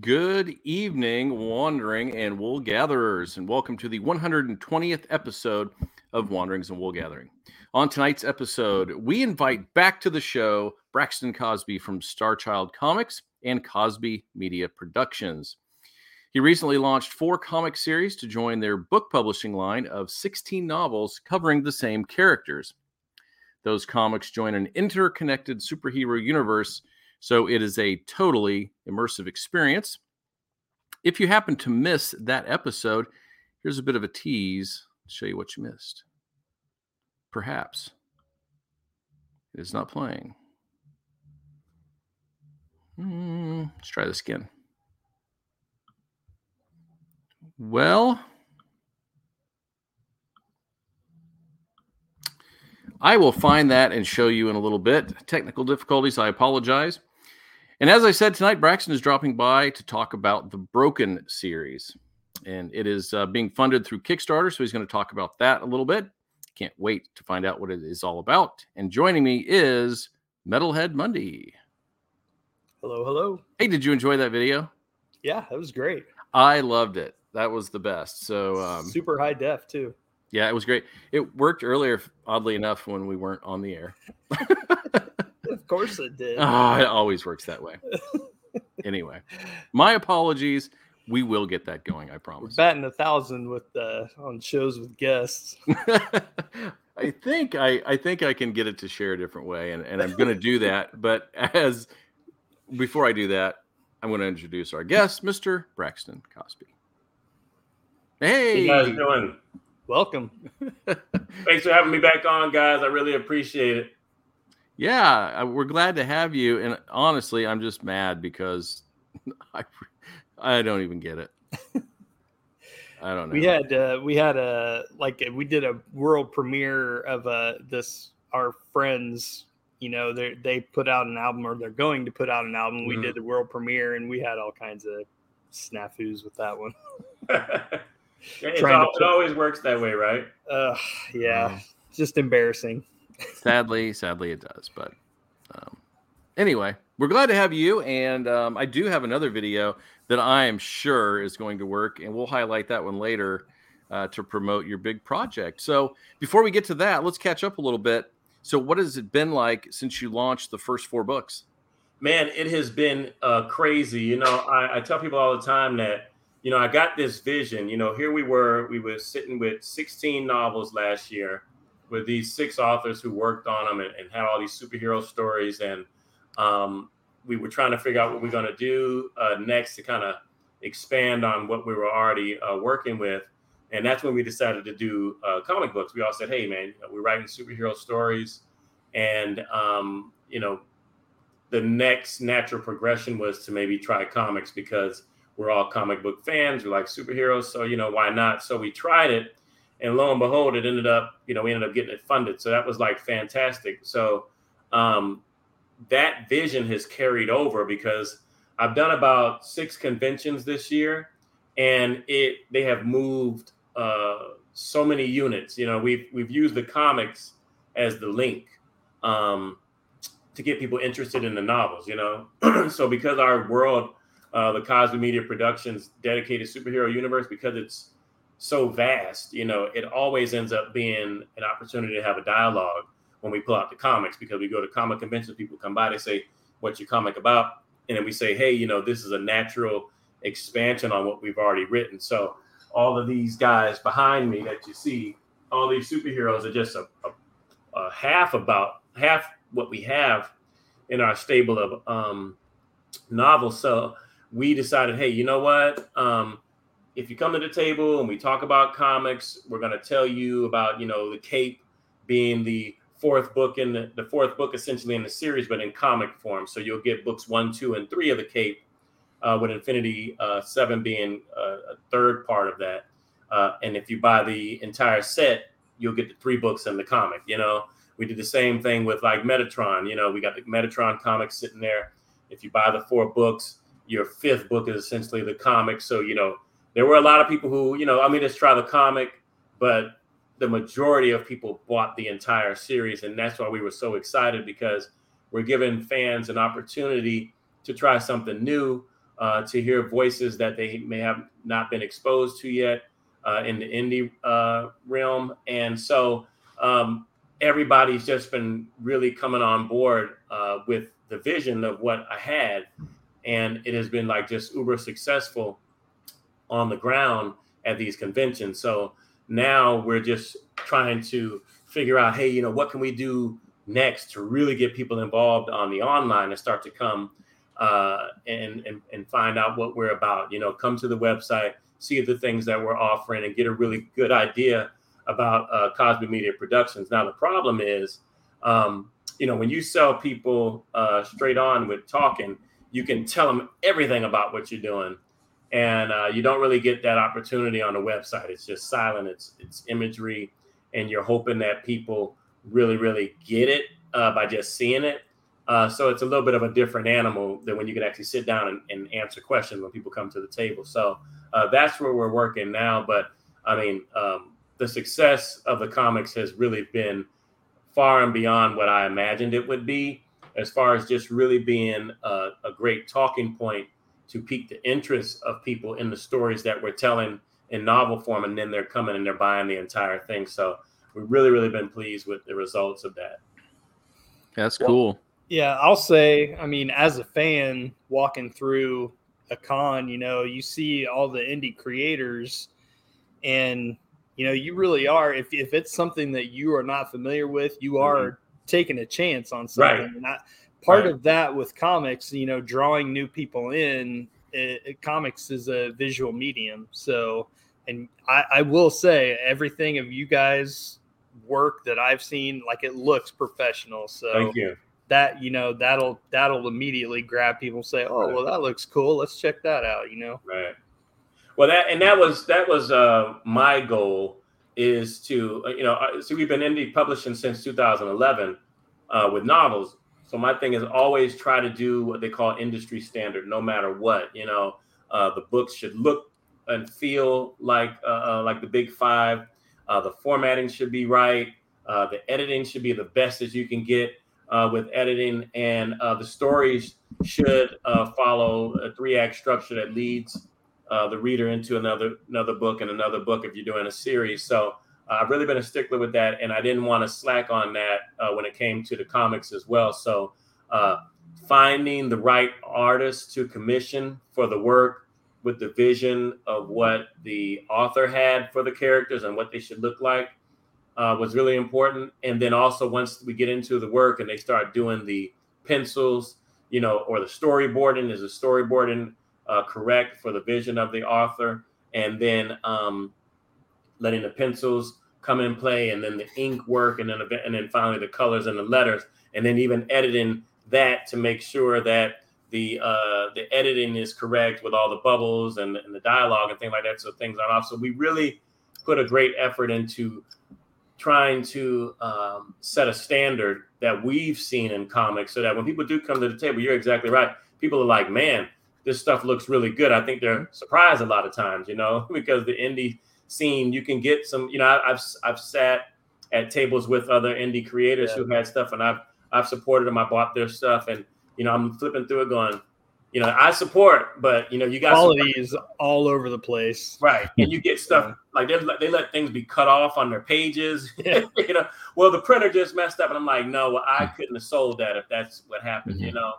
Good evening, wandering and wool gatherers, and welcome to the 120th episode of Wanderings and Wool Gathering. On tonight's episode, we invite back to the show Braxton Cosby from Starchild Comics and Cosby Media Productions. He recently launched four comic series to join their book publishing line of 16 novels covering the same characters. Those comics join an interconnected superhero universe so it is a totally immersive experience. If you happen to miss that episode, here's a bit of a tease to show you what you missed. Perhaps it is not playing. Mm, let's try this again. Well, I will find that and show you in a little bit. Technical difficulties, I apologize. And as I said tonight, Braxton is dropping by to talk about the Broken series. And it is uh, being funded through Kickstarter. So he's going to talk about that a little bit. Can't wait to find out what it is all about. And joining me is Metalhead Monday. Hello, hello. Hey, did you enjoy that video? Yeah, that was great. I loved it. That was the best. So um, super high def too. Yeah, it was great. It worked earlier, oddly enough, when we weren't on the air. of course it did. Oh, it always works that way. anyway, my apologies. We will get that going. I promise. We're batting a thousand with uh, on shows with guests. I think I, I think I can get it to share a different way, and, and I'm going to do that. But as before I do that, I'm going to introduce our guest, Mr. Braxton Cosby. Hey, how you guys doing? Welcome. Thanks for having me back on, guys. I really appreciate it. Yeah, we're glad to have you. And honestly, I'm just mad because I, I don't even get it. I don't know. We had uh, we had a like we did a world premiere of uh, this our friends. You know, they they put out an album or they're going to put out an album. Mm-hmm. We did the world premiere and we had all kinds of snafus with that one. all, it always works that way, right? Uh, yeah, um, just embarrassing. Sadly, sadly, it does. But um, anyway, we're glad to have you. And um, I do have another video that I am sure is going to work, and we'll highlight that one later uh, to promote your big project. So before we get to that, let's catch up a little bit. So, what has it been like since you launched the first four books? Man, it has been uh, crazy. You know, I, I tell people all the time that you know, I got this vision. You know, here we were, we were sitting with 16 novels last year with these six authors who worked on them and, and had all these superhero stories. And um, we were trying to figure out what we're going to do uh, next to kind of expand on what we were already uh, working with. And that's when we decided to do uh, comic books. We all said, hey, man, we're writing superhero stories. And, um, you know, the next natural progression was to maybe try comics because we're all comic book fans. We like superheroes. So, you know, why not? So we tried it. And lo and behold, it ended up, you know, we ended up getting it funded. So that was like fantastic. So um, that vision has carried over because I've done about six conventions this year and it they have moved uh, so many units. You know, we've we've used the comics as the link um, to get people interested in the novels. You know, so because our world uh, the Cosby Media Productions dedicated superhero universe because it's so vast. You know, it always ends up being an opportunity to have a dialogue when we pull out the comics because we go to comic conventions. People come by, they say, "What's your comic about?" And then we say, "Hey, you know, this is a natural expansion on what we've already written." So all of these guys behind me that you see, all these superheroes are just a, a, a half about half what we have in our stable of um, novels. So we decided, hey, you know what? Um, if you come to the table and we talk about comics, we're going to tell you about, you know, the Cape being the fourth book in the, the fourth book essentially in the series, but in comic form. So you'll get books one, two, and three of the Cape, uh, with Infinity uh, Seven being uh, a third part of that. Uh, and if you buy the entire set, you'll get the three books in the comic. You know, we did the same thing with like Metatron. You know, we got the Metatron comics sitting there. If you buy the four books, your fifth book is essentially the comic. So, you know, there were a lot of people who, you know, I mean, just try the comic, but the majority of people bought the entire series. And that's why we were so excited because we're giving fans an opportunity to try something new uh, to hear voices that they may have not been exposed to yet uh, in the indie uh, realm. And so um, everybody's just been really coming on board uh, with the vision of what I had. And it has been like just uber successful on the ground at these conventions. So now we're just trying to figure out, hey, you know, what can we do next to really get people involved on the online and start to come uh, and, and and find out what we're about. You know, come to the website, see the things that we're offering, and get a really good idea about uh, Cosby Media Productions. Now, the problem is, um, you know, when you sell people uh, straight on with talking, you can tell them everything about what you're doing, and uh, you don't really get that opportunity on the website. It's just silent. It's it's imagery, and you're hoping that people really really get it uh, by just seeing it. Uh, so it's a little bit of a different animal than when you can actually sit down and, and answer questions when people come to the table. So uh, that's where we're working now. But I mean, um, the success of the comics has really been far and beyond what I imagined it would be, as far as just really being a, a great talking point to pique the interest of people in the stories that we're telling in novel form, and then they're coming and they're buying the entire thing. So we've really, really been pleased with the results of that. That's cool. Yeah, I'll say, I mean, as a fan walking through a con, you know, you see all the indie creators and you know, you really are if if it's something that you are not familiar with, you are mm-hmm. taking a chance on something. Right. And I, part right. of that with comics, you know, drawing new people in, it, it, comics is a visual medium. So, and I, I will say everything of you guys work that I've seen, like it looks professional. So thank you that you know that'll that'll immediately grab people say oh well that looks cool let's check that out you know right well that and that was that was uh my goal is to uh, you know uh, so we've been indie publishing since 2011 uh, with novels so my thing is always try to do what they call industry standard no matter what you know uh, the books should look and feel like uh, uh like the big five. The formatting should be right. The editing should be the best as you can get uh, with editing, and uh, the stories should uh, follow a three act structure that leads uh, the reader into another another book and another book if you're doing a series. So uh, I've really been a stickler with that, and I didn't want to slack on that uh, when it came to the comics as well. So finding the right artist to commission for the work with the vision of what the author had for the characters and what they should look like uh, was really important. And then also once we get into the work and they start doing the pencils, you know, or the storyboarding, is the storyboarding uh, correct for the vision of the author? And then um, letting the pencils come in play, and then the ink work, and then and then finally the colors and the letters, and then even editing that to make sure that the uh, the editing is correct with all the bubbles and, and the dialogue and things like that, so things aren't off. So we really put a great effort into trying to um, set a standard that we've seen in comics so that when people do come to the table, you're exactly right. People are like, man, this stuff looks really good. I think they're surprised a lot of times, you know, because the indie scene, you can get some, you know, I've, I've sat at tables with other indie creators yeah. who had stuff and I've, I've supported them. I bought their stuff and, you know, I'm flipping through it going, you know, I support, but you know, you got quality is all over the place, right? And you get stuff like they they let things be cut off on their pages. Yeah. you know, well, the printer just messed up, and I'm like, no, well, I couldn't have sold that if that's what happened. Mm-hmm. You know,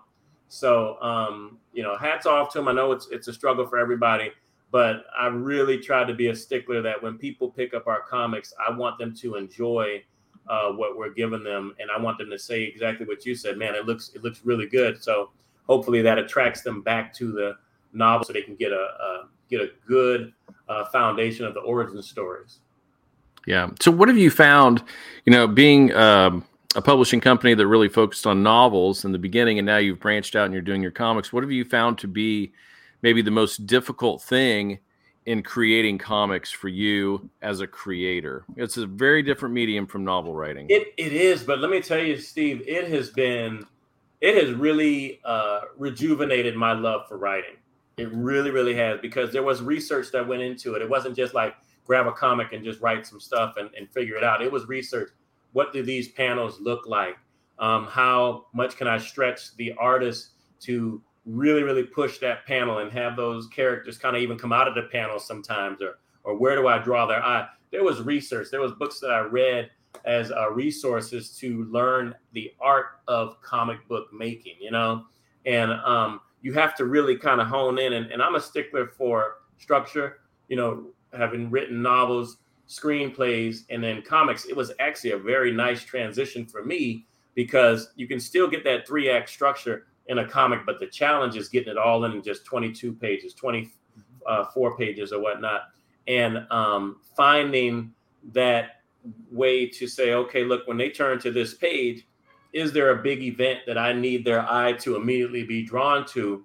so um, you know, hats off to them. I know it's it's a struggle for everybody, but I really try to be a stickler that when people pick up our comics, I want them to enjoy. Uh, what we're giving them, and I want them to say exactly what you said. Man, it looks it looks really good. So hopefully that attracts them back to the novel so they can get a, a get a good uh, foundation of the origin stories. Yeah. So what have you found? You know, being um, a publishing company that really focused on novels in the beginning, and now you've branched out and you're doing your comics. What have you found to be maybe the most difficult thing in creating comics for you as a creator? It's a very different medium from novel writing. It, it is, but let me tell you, Steve, it has been it has really uh, rejuvenated my love for writing. It really, really has because there was research that went into it. It wasn't just like grab a comic and just write some stuff and, and figure it out. It was research. What do these panels look like? Um, how much can I stretch the artist to really really push that panel and have those characters kind of even come out of the panel sometimes or or where do i draw their eye? There was research there was books that i read as uh, resources to learn the art of comic book making you know? And um, you have to really kind of hone in and, and i'm a stickler for structure you know having written novels screenplays and then comics. It was actually a very nice transition for me because you can still get that three act structure in a comic, but the challenge is getting it all in just 22 pages, 24 uh, pages or whatnot, and um, finding that way to say, okay, look, when they turn to this page, is there a big event that I need their eye to immediately be drawn to?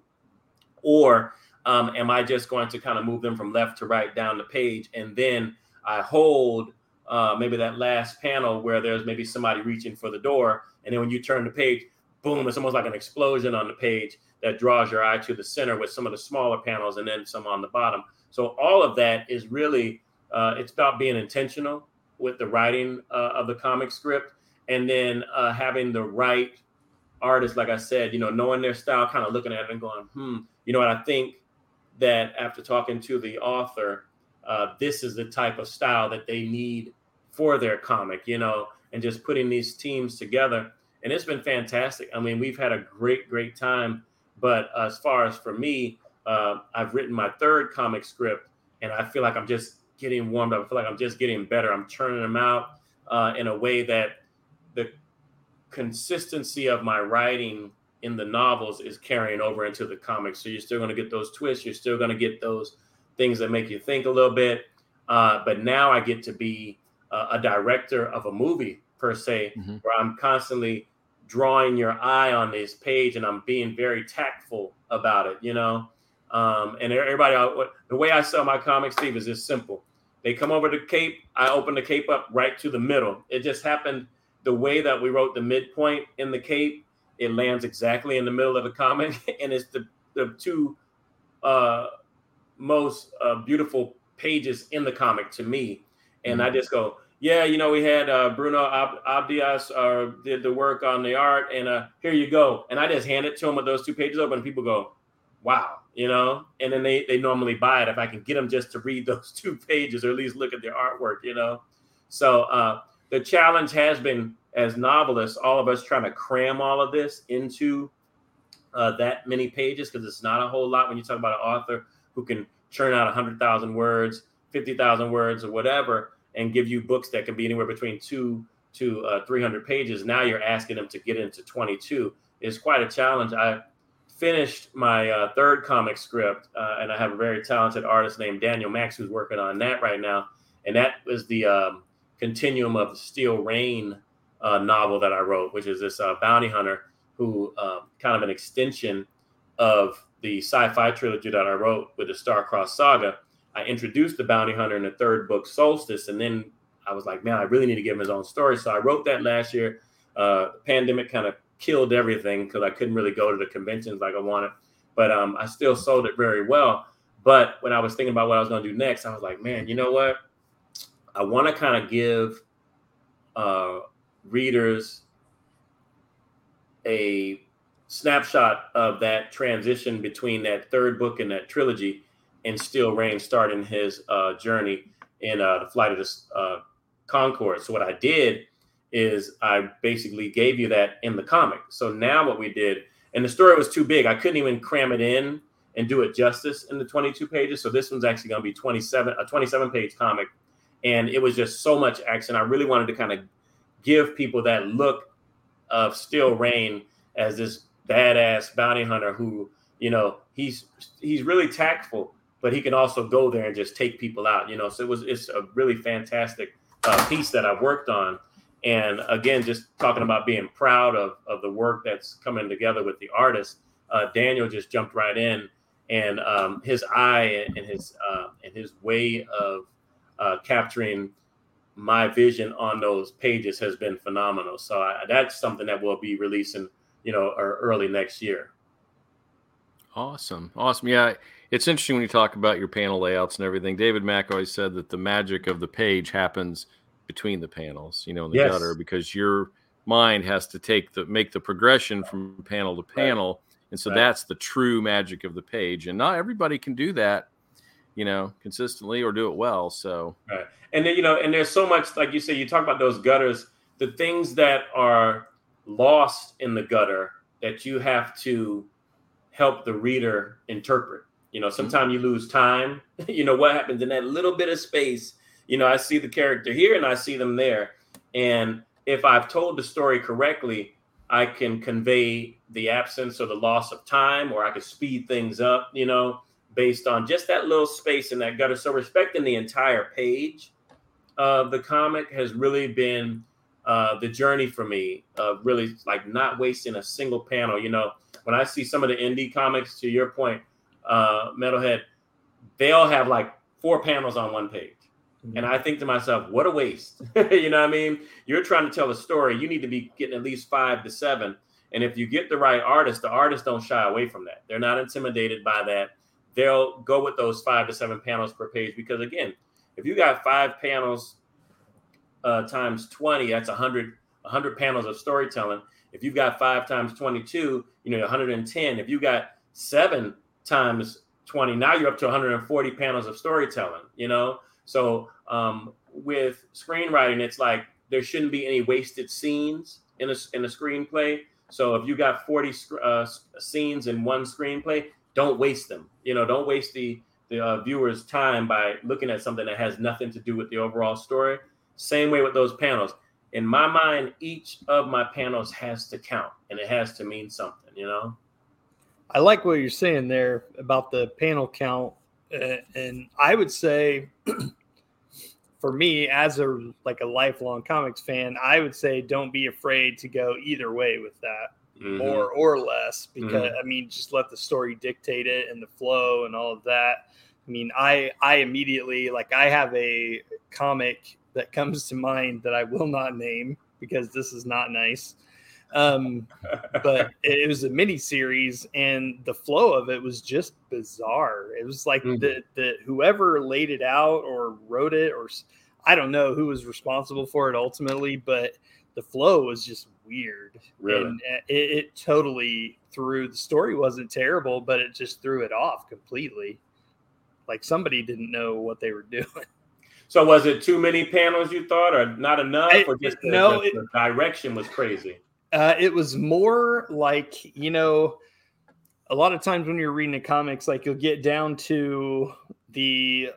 Or um, am I just going to kind of move them from left to right down the page? And then I hold uh, maybe that last panel where there's maybe somebody reaching for the door. And then when you turn the page, boom, it's almost like an explosion on the page that draws your eye to the center with some of the smaller panels and then some on the bottom. So all of that is really uh, it's about being intentional with the writing uh, of the comic script and then uh, having the right artist, like I said, you know, knowing their style, kind of looking at it and going, hmm, you know what, I think that after talking to the author, uh, this is the type of style that they need for their comic, you know, and just putting these teams together and it's been fantastic. I mean, we've had a great, great time. But as far as for me, uh, I've written my third comic script, and I feel like I'm just getting warmed up. I feel like I'm just getting better. I'm turning them out uh, in a way that the consistency of my writing in the novels is carrying over into the comics. So you're still going to get those twists. You're still going to get those things that make you think a little bit. Uh, but now I get to be a director of a movie per se, mm-hmm. where I'm constantly drawing your eye on this page and I'm being very tactful about it, you know. Um, and everybody, the way I sell my comics, Steve, is just simple. They come over to Cape, I open the Cape up right to the middle. It just happened the way that we wrote the midpoint in the Cape, it lands exactly in the middle of the comic, and it's the the two uh, most uh, beautiful pages in the comic to me. And mm-hmm. I just go, yeah, you know, we had uh, Bruno Ab- Abdias uh, did the work on the art, and uh, here you go. And I just hand it to them with those two pages open, and people go, wow, you know, and then they, they normally buy it if I can get them just to read those two pages or at least look at their artwork, you know. So uh, the challenge has been, as novelists, all of us trying to cram all of this into uh, that many pages because it's not a whole lot when you talk about an author who can churn out 100,000 words, 50,000 words, or whatever and give you books that can be anywhere between two to uh, 300 pages. Now you're asking them to get into 22. It's quite a challenge. I finished my uh, third comic script, uh, and I have a very talented artist named Daniel Max who's working on that right now. And that was the um, continuum of the Steel Rain uh, novel that I wrote, which is this uh, bounty hunter who um, kind of an extension of the sci-fi trilogy that I wrote with the Star-Crossed Saga I introduced the bounty hunter in the third book, Solstice, and then I was like, man, I really need to give him his own story. So I wrote that last year. Uh, pandemic kind of killed everything because I couldn't really go to the conventions like I wanted, but um, I still sold it very well. But when I was thinking about what I was going to do next, I was like, man, you know what? I want to kind of give uh, readers a snapshot of that transition between that third book and that trilogy and Steel Rain starting his uh, journey in uh, the flight of the uh, Conchord. So what I did is I basically gave you that in the comic. So now what we did, and the story was too big, I couldn't even cram it in and do it justice in the 22 pages. So this one's actually going to be 27, a 27 page comic, and it was just so much action. I really wanted to kind of give people that look of Steel Rain as this badass bounty hunter who, you know, he's he's really tactful but he can also go there and just take people out. You know, so it was it's a really fantastic uh, piece that I worked on. And again, just talking about being proud of of the work that's coming together with the artist. Uh, Daniel just jumped right in, and um, his eye and his uh, and his way of uh, capturing my vision on those pages has been phenomenal. So I, that's something that we'll be releasing, you know, early next year. Awesome, awesome. Yeah, it's interesting when you talk about your panel layouts and everything. David Mack always said that the magic of the page happens between the panels, you know, in the yes. gutter, because your mind has to take the make the progression from panel to panel right. And so Right. that's the true magic of the page. And not everybody can do that, you know, consistently or do it well. So Right. And then you know, and there's so much like you say, you talk about those gutters, the things that are lost in the gutter that you have to help the reader interpret. You know, sometimes you lose time. you know, what happens in that little bit of space. You know, I see the character here and I see them there. And if I've told the story correctly, I can convey the absence or the loss of time, or I can speed things up, you know, based on just that little space in that gutter. So respecting the entire page of the comic has really been uh, the journey for me of really like not wasting a single panel. You know, when I see some of the indie comics, to your point, uh, Metalhead, they all have like four panels on one page. And I think to myself, what a waste. you know what I mean? You're trying to tell a story. You need to be getting at least five to seven. And if you get the right artist, the artists don't shy away from that. They're not intimidated by that. They'll go with those five to seven panels per page because, again, if you got five panels uh, times 20, that's 100, 100 panels of storytelling. If you've got five times 22, you know, 110. If you got seven times 20, now you're up to 140 panels of storytelling, you know? So um, with screenwriting, it's like there shouldn't be any wasted scenes in a, in a screenplay. So if you got 40 sc- uh, scenes in one screenplay, don't waste them. You know, don't waste the the uh, viewer's time by looking at something that has nothing to do with the overall story. Same way with those panels. In my mind, each of my panels has to count and it has to mean something. You know. I like what you're saying there about the panel count, uh, and I would say, for me as a like a lifelong comics fan, I would say don't be afraid to go either way with that, Mhm. more or less, because I mean, just let the story dictate it and the flow and all of that. I mean, I I immediately like I have a comic that comes to mind that I will not name because this is not nice. Um, but it was a mini series and the flow of it was just bizarre it was like Mhm. the the whoever laid it out or wrote it or I don't know who was responsible for it ultimately but the flow was just weird Really? and uh, it, it totally threw the story wasn't terrible but it just threw it off completely like somebody didn't know what they were doing So was it too many panels you thought, or not enough, I- or just the, no, the- it- the direction was crazy? Uh, it was more like you know, a lot of times when you're reading the comics, like you'll get down to the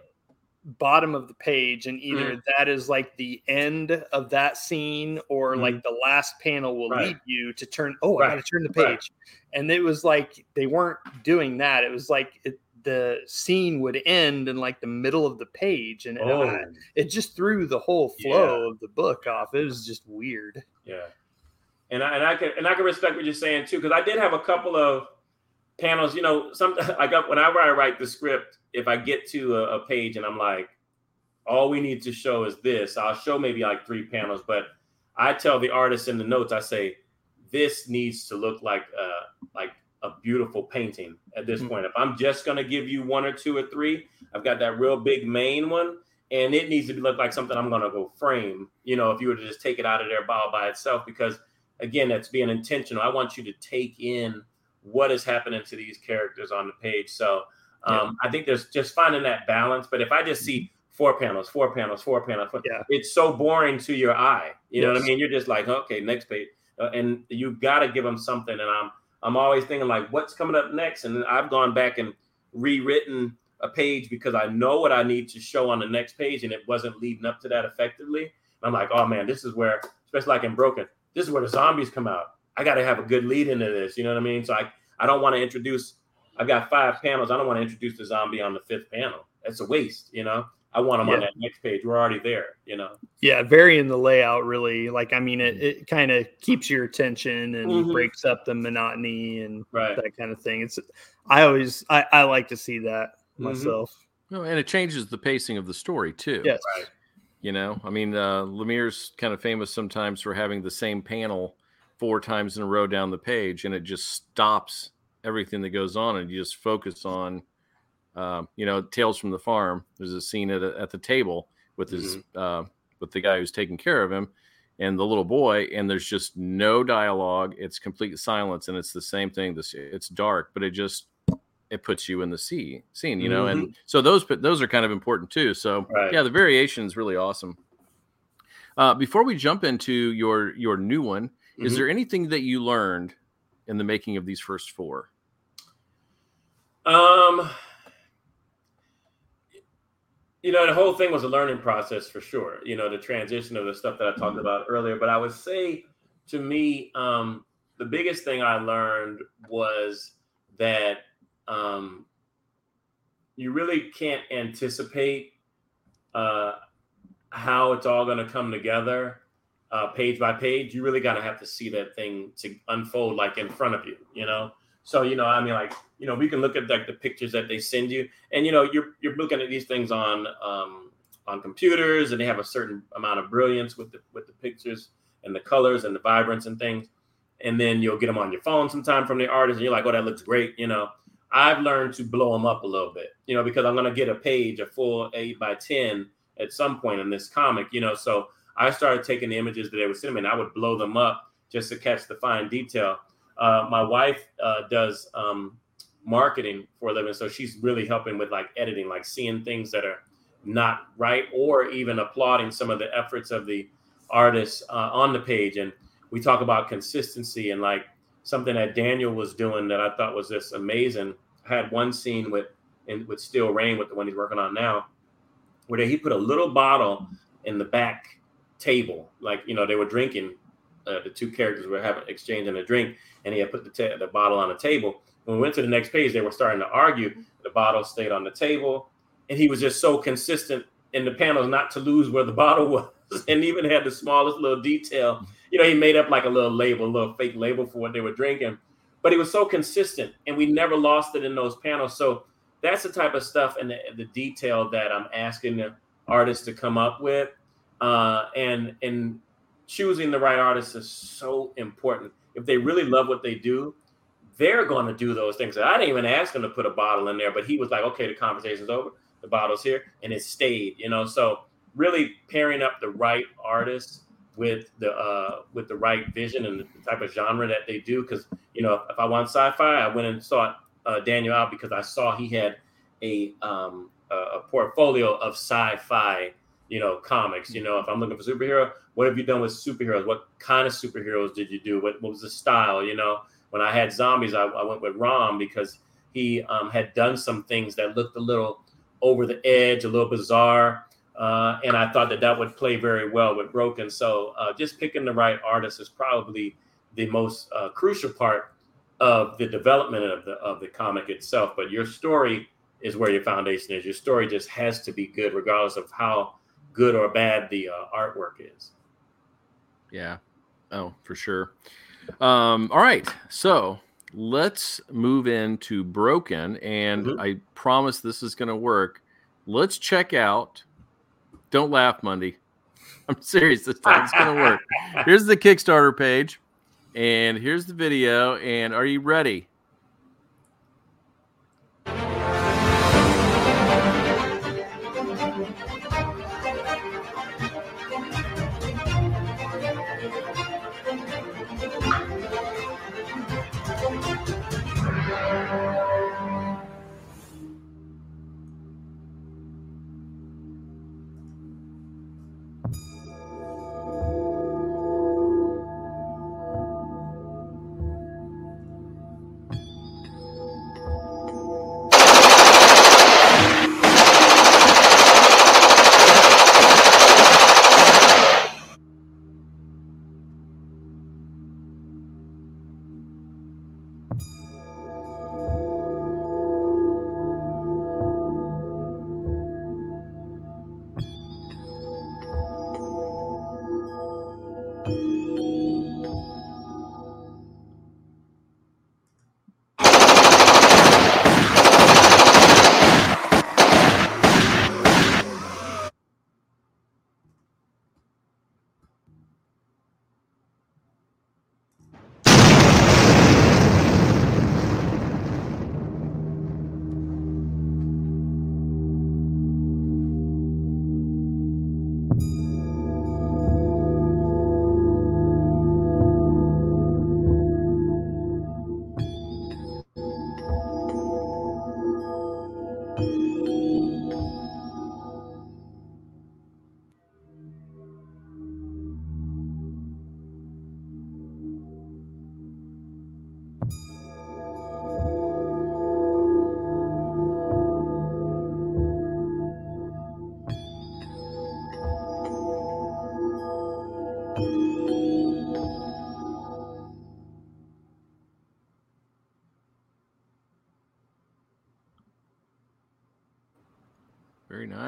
bottom of the page, and either Mm. that is like the end of that scene, or like the last panel will. Right. lead you to turn. Oh, I Right. got to turn the page, Right. and it was like they weren't doing that. It was like it, the scene would end in like the middle of the page, and Oh, I- it just threw the whole flow of the book off. It was just weird. yeah. And I, and I can and I can respect what you're saying too, because I did have a couple of panels. You know, some I got whenever I write the script, if I get to a, a page and I'm like, all we need to show is this, I'll show maybe like three panels, but I tell the artist in the notes, I say, this needs to look like uh like a beautiful painting at this Mhm. point. If I'm just gonna give you one or two or three, I've got that real big main one, and it needs to look like something I'm gonna go frame. You know, if you were to just take it out of there all by itself, because again, that's being intentional. I want you to take in what is happening to these characters on the page. So um, I think there's just finding that balance. But if I just see four panels, four panels, four panels, four, Yeah. it's so boring to your eye. You know what I mean? You're just like, okay, next page, uh, and you got to give them something. And I'm I'm always thinking like, what's coming up next? And I've gone back and rewritten a page because I know what I need to show on the next page, and it wasn't leading up to that effectively. I'm like, oh man, this is where, especially like in Broken, this is where the zombies come out. I got to have a good lead into this. You know what I mean? So I I don't want to introduce. I've got five panels. I don't want to introduce the zombie on the fifth panel. That's a waste. You know. I want them on that next page. We're already there. You know. Yeah, varying the layout really. Like, I mean, it, it kind of keeps your attention and Mhm. breaks up the monotony and Right. that kind of thing. It's, I always, I, I like to see that Mhm. myself. No, and it changes the pacing of the story too. Yes. Right. You know, I mean, uh, Lemire's kind of famous sometimes for having the same panel four times in a row down the page, and it just stops everything that goes on, and you just focus on, um, you know, Tales from the Farm. There's a scene at, a, at the table with his uh, with the guy who's taking care of him, and the little boy, and there's just no dialogue. It's complete silence, and it's the same thing. This it's dark, but it just it puts you in the sea scene, you know. Mm-hmm. And so those those are kind of important too. So right. yeah, the variation is really awesome. Uh, before we jump into your your new one, mm-hmm. is there anything that you learned in the making of these first four? Um, you know, the whole thing was a learning process for sure. You know, the transition of the stuff that I talked mm-hmm. about earlier. But I would say, to me, um, the biggest thing I learned was that um, you really can't anticipate uh, how it's all going to come together uh, page by page. You really got to have to see that thing to unfold like in front of you, you know? So, you know, I mean, like, you know, we can look at like the pictures that they send you and, you know, you're, you're looking at these things on, um, on computers and they have a certain amount of brilliance with the, with the pictures and the colors and the vibrance and things. And then you'll get them on your phone sometime from the artist and you're like, oh, that looks great. You know, I've learned to blow them up a little bit, you know, because I'm going to get a page, a full eight by 10 at some point in this comic, you know. So I started taking the images that they were sending me and I would blow them up just to catch the fine detail. Uh, my wife uh, does um, marketing for a living, so she's really helping with like editing, like seeing things that are not right, or even applauding some of the efforts of the artists uh, on the page. And we talk about consistency and like something that Daniel was doing that I thought was just amazing. Had one scene with in, with Steel Rain with the one he's working on now, where he put a little bottle in the back table, like you know they were drinking. Uh, the two characters were having exchanging a drink, and he had put the, the bottle on the table. When we went to the next page, they were starting to argue. The bottle stayed on the table, and he was just so consistent in the panels not to lose where the bottle was, and even had the smallest little detail. You know, he made up like a little label, a little fake label for what they were drinking, but he was so consistent, and we never lost it in those panels. So that's the type of stuff and the, the detail that I'm asking the artists to come up with. Uh, and and choosing the right artist is so important. If they really love what they do, they're going to do those things. I didn't even ask him to put a bottle in there, but he was like, "Okay, the conversation's over. The bottle's here," and it stayed. You know, so really pairing up the right artist with the uh, with the right vision and the type of genre that they do. Because you know, if I want sci-fi, I went and sought uh, Daniel out because I saw he had a um, a portfolio of sci-fi, you know, comics. You know, if I'm looking for superhero, what have you done with superheroes? What kind of superheroes did you do? What, what was the style? You know, when I had zombies, I, I went with Rom because he um, had done some things that looked a little over the edge, a little bizarre. Uh, and I thought that that would play very well with Broken. So uh, just picking the right artist is probably the most uh, crucial part of the development of the of the comic itself. But your story is where your foundation is. Your story just has to be good, regardless of how good or bad the uh, artwork is. Yeah. Oh, for sure. Um, all right. So let's move into Broken. And mm-hmm. I promise this is going to work. Let's check out. Don't laugh, Monday. I'm serious this time. It's going to work. Here's the Kickstarter page. And here's the video. And are you ready?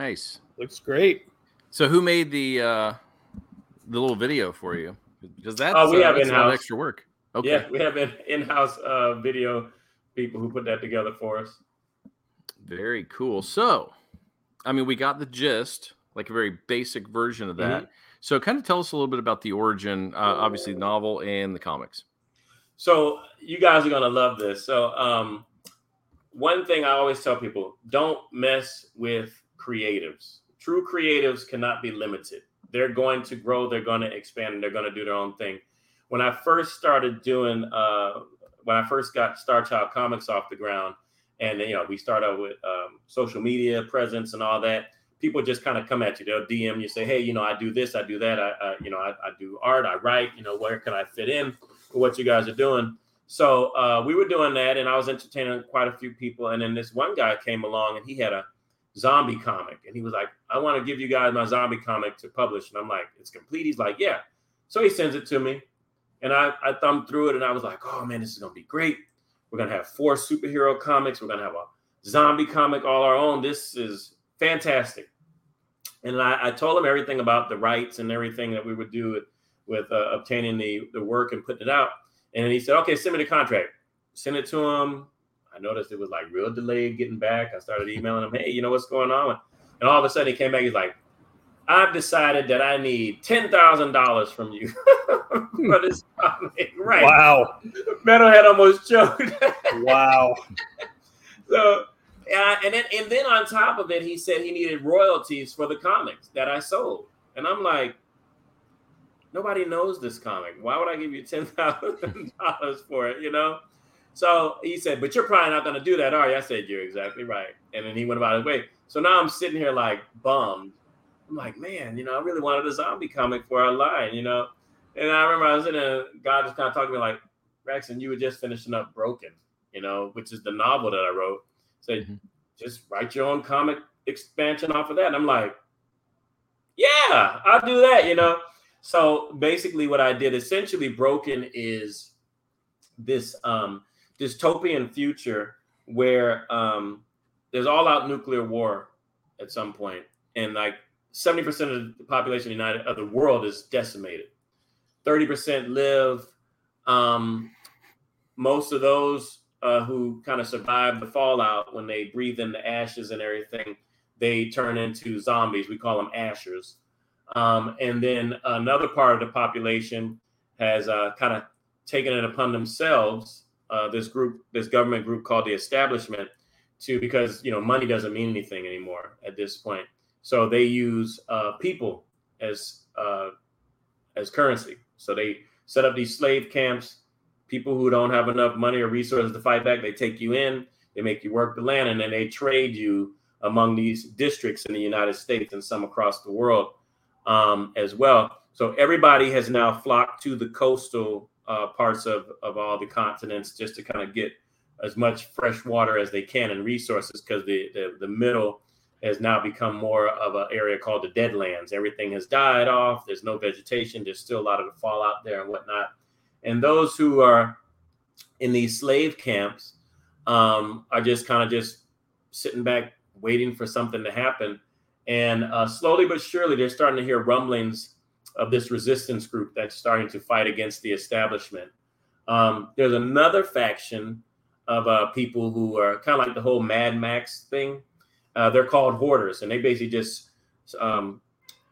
Nice. Looks great. So who made the uh the little video for you? Because that's Oh, we uh, have that's a lot of in-house. extra work. Okay. Yeah, we have in in-house uh, video people who put that together for us. Very cool. So, I mean, we got the gist, like a very basic version of that. So, kind of tell us a little bit about the origin, uh, obviously, novel and the comics. So you guys are gonna love this. So um, one thing I always tell people: don't mess with creatives. True creatives cannot be limited. They're going to grow. They're going to expand. And they're going to do their own thing. When I first started doing, uh, when I first got Star Child Comics off the ground, and you know we start out with um, social media presence and all that. People just kind of come at you. They'll DM you, say, "Hey, you know, I do this, I do that. I, I you know, I, I do art, I write. You know, where can I fit in for what you guys are doing?" So uh, we were doing that, and I was entertaining quite a few people. And then this one guy came along, and he had a zombie comic, and he was like, "I want to give you guys my zombie comic to publish." And I'm like, "It's complete." He's like, "Yeah." So he sends it to me, and I I thumbed through it, and I was like, "Oh man, this is gonna be great. We're gonna have four superhero comics. We're gonna have a zombie comic all our own. This is fantastic." And I, I told him everything about the rights and everything that we would do with, with uh, obtaining the the work and putting it out. And he said, "Okay, send me the contract." Send it to him. I noticed it was like real delayed getting back. I started emailing him, "Hey, you know what's going on?" And all of a sudden, he came back. He's like, "I've decided that I need ten thousand dollars from you for this comic." Right? Wow. Metalhead almost choked. Wow. so, uh, and then and then on top of it, he said he needed royalties for the comics that I sold, and I'm like, nobody knows this comic. Why would I give you ten thousand dollars for it? You know. So he said, but you're probably not going to do that, are you? I said, you're exactly right. And then he went about his way. So now I'm sitting here like bummed. I'm like, man, you know, I really wanted a zombie comic for our line, you know. And I remember I was in a God just kind of talking to me like, Braxton, you were just finishing up Broken, you know, which is the novel that I wrote. Said, Mhm. just write your own comic expansion off of that. And I'm like, yeah, I'll do that, you know. So basically, what I did essentially, Broken is this um, dystopian future where um, there's all out nuclear war at some point, and like 70% of the population united of the world is decimated. 30% live. Um, most of those uh, who kind of survive the fallout when they breathe in the ashes and everything, they turn into zombies. We call them ashers. Um, and then another part of the population has uh, kind of taken it upon themselves, uh, this group, this government group called the establishment, to because you know money doesn't mean anything anymore at this point. So they use uh, people as uh, as currency. So they set up these slave camps. People who don't have enough money or resources to fight back, they take you in, they make you work the land, and then they trade you among these districts in the United States and some across the world um, as well. So everybody has now flocked to the coastal uh, parts of, of all the continents just to kind of get as much fresh water as they can and resources because the, the, the middle has now become more of an area called the deadlands. Everything has died off. There's no vegetation. There's still a lot of the fallout there and whatnot. And those who are in these slave camps um, are just kind of just sitting back waiting for something to happen. And uh, slowly but surely, they're starting to hear rumblings of this resistance group that's starting to fight against the establishment. Um, there's another faction of uh, people who are kind of like the whole Mad Max thing. Uh, they're called hoarders, and they basically just um,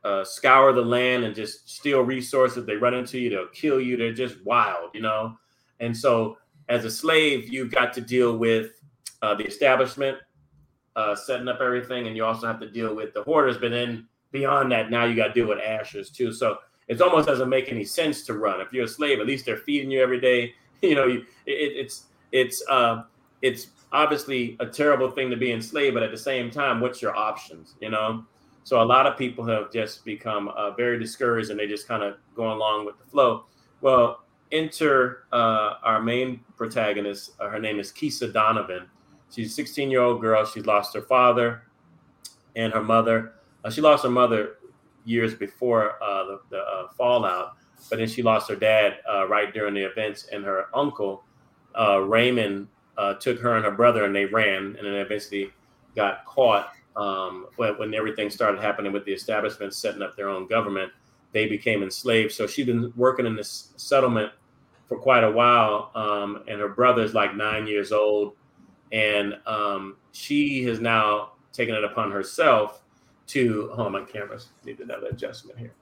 uh, scour the land and just steal resources. They run into you, they'll kill you. They're just wild, you know. And so, as a slave, you've got to deal with uh, the establishment uh, setting up everything, and you also have to deal with the hoarders. But then beyond that, now you got to deal with ashes too. So it's almost doesn't make any sense to run. If you're a slave, at least they're feeding you every day. You know, you, it, it's it's uh, it's obviously a terrible thing to be enslaved, but at the same time, what's your options? You know. So a lot of people have just become uh, very discouraged, and they just kind of go along with the flow. Well, enter uh, our main protagonist. Uh, her name is Kisa Donovan. She's a 16 year old girl. She's lost her father and her mother. Uh, she lost her mother years before uh, the, the uh, fallout, but then she lost her dad uh, right during the events. And her uncle, uh, Raymond, uh, took her and her brother and they ran and then eventually got caught um, when, when everything started happening with the establishment setting up their own government, they became enslaved. So she's been working in this settlement for quite a while, um, and her brother's like nine years old, and um, she has now taken it upon herself to. On, my cameras need another adjustment here.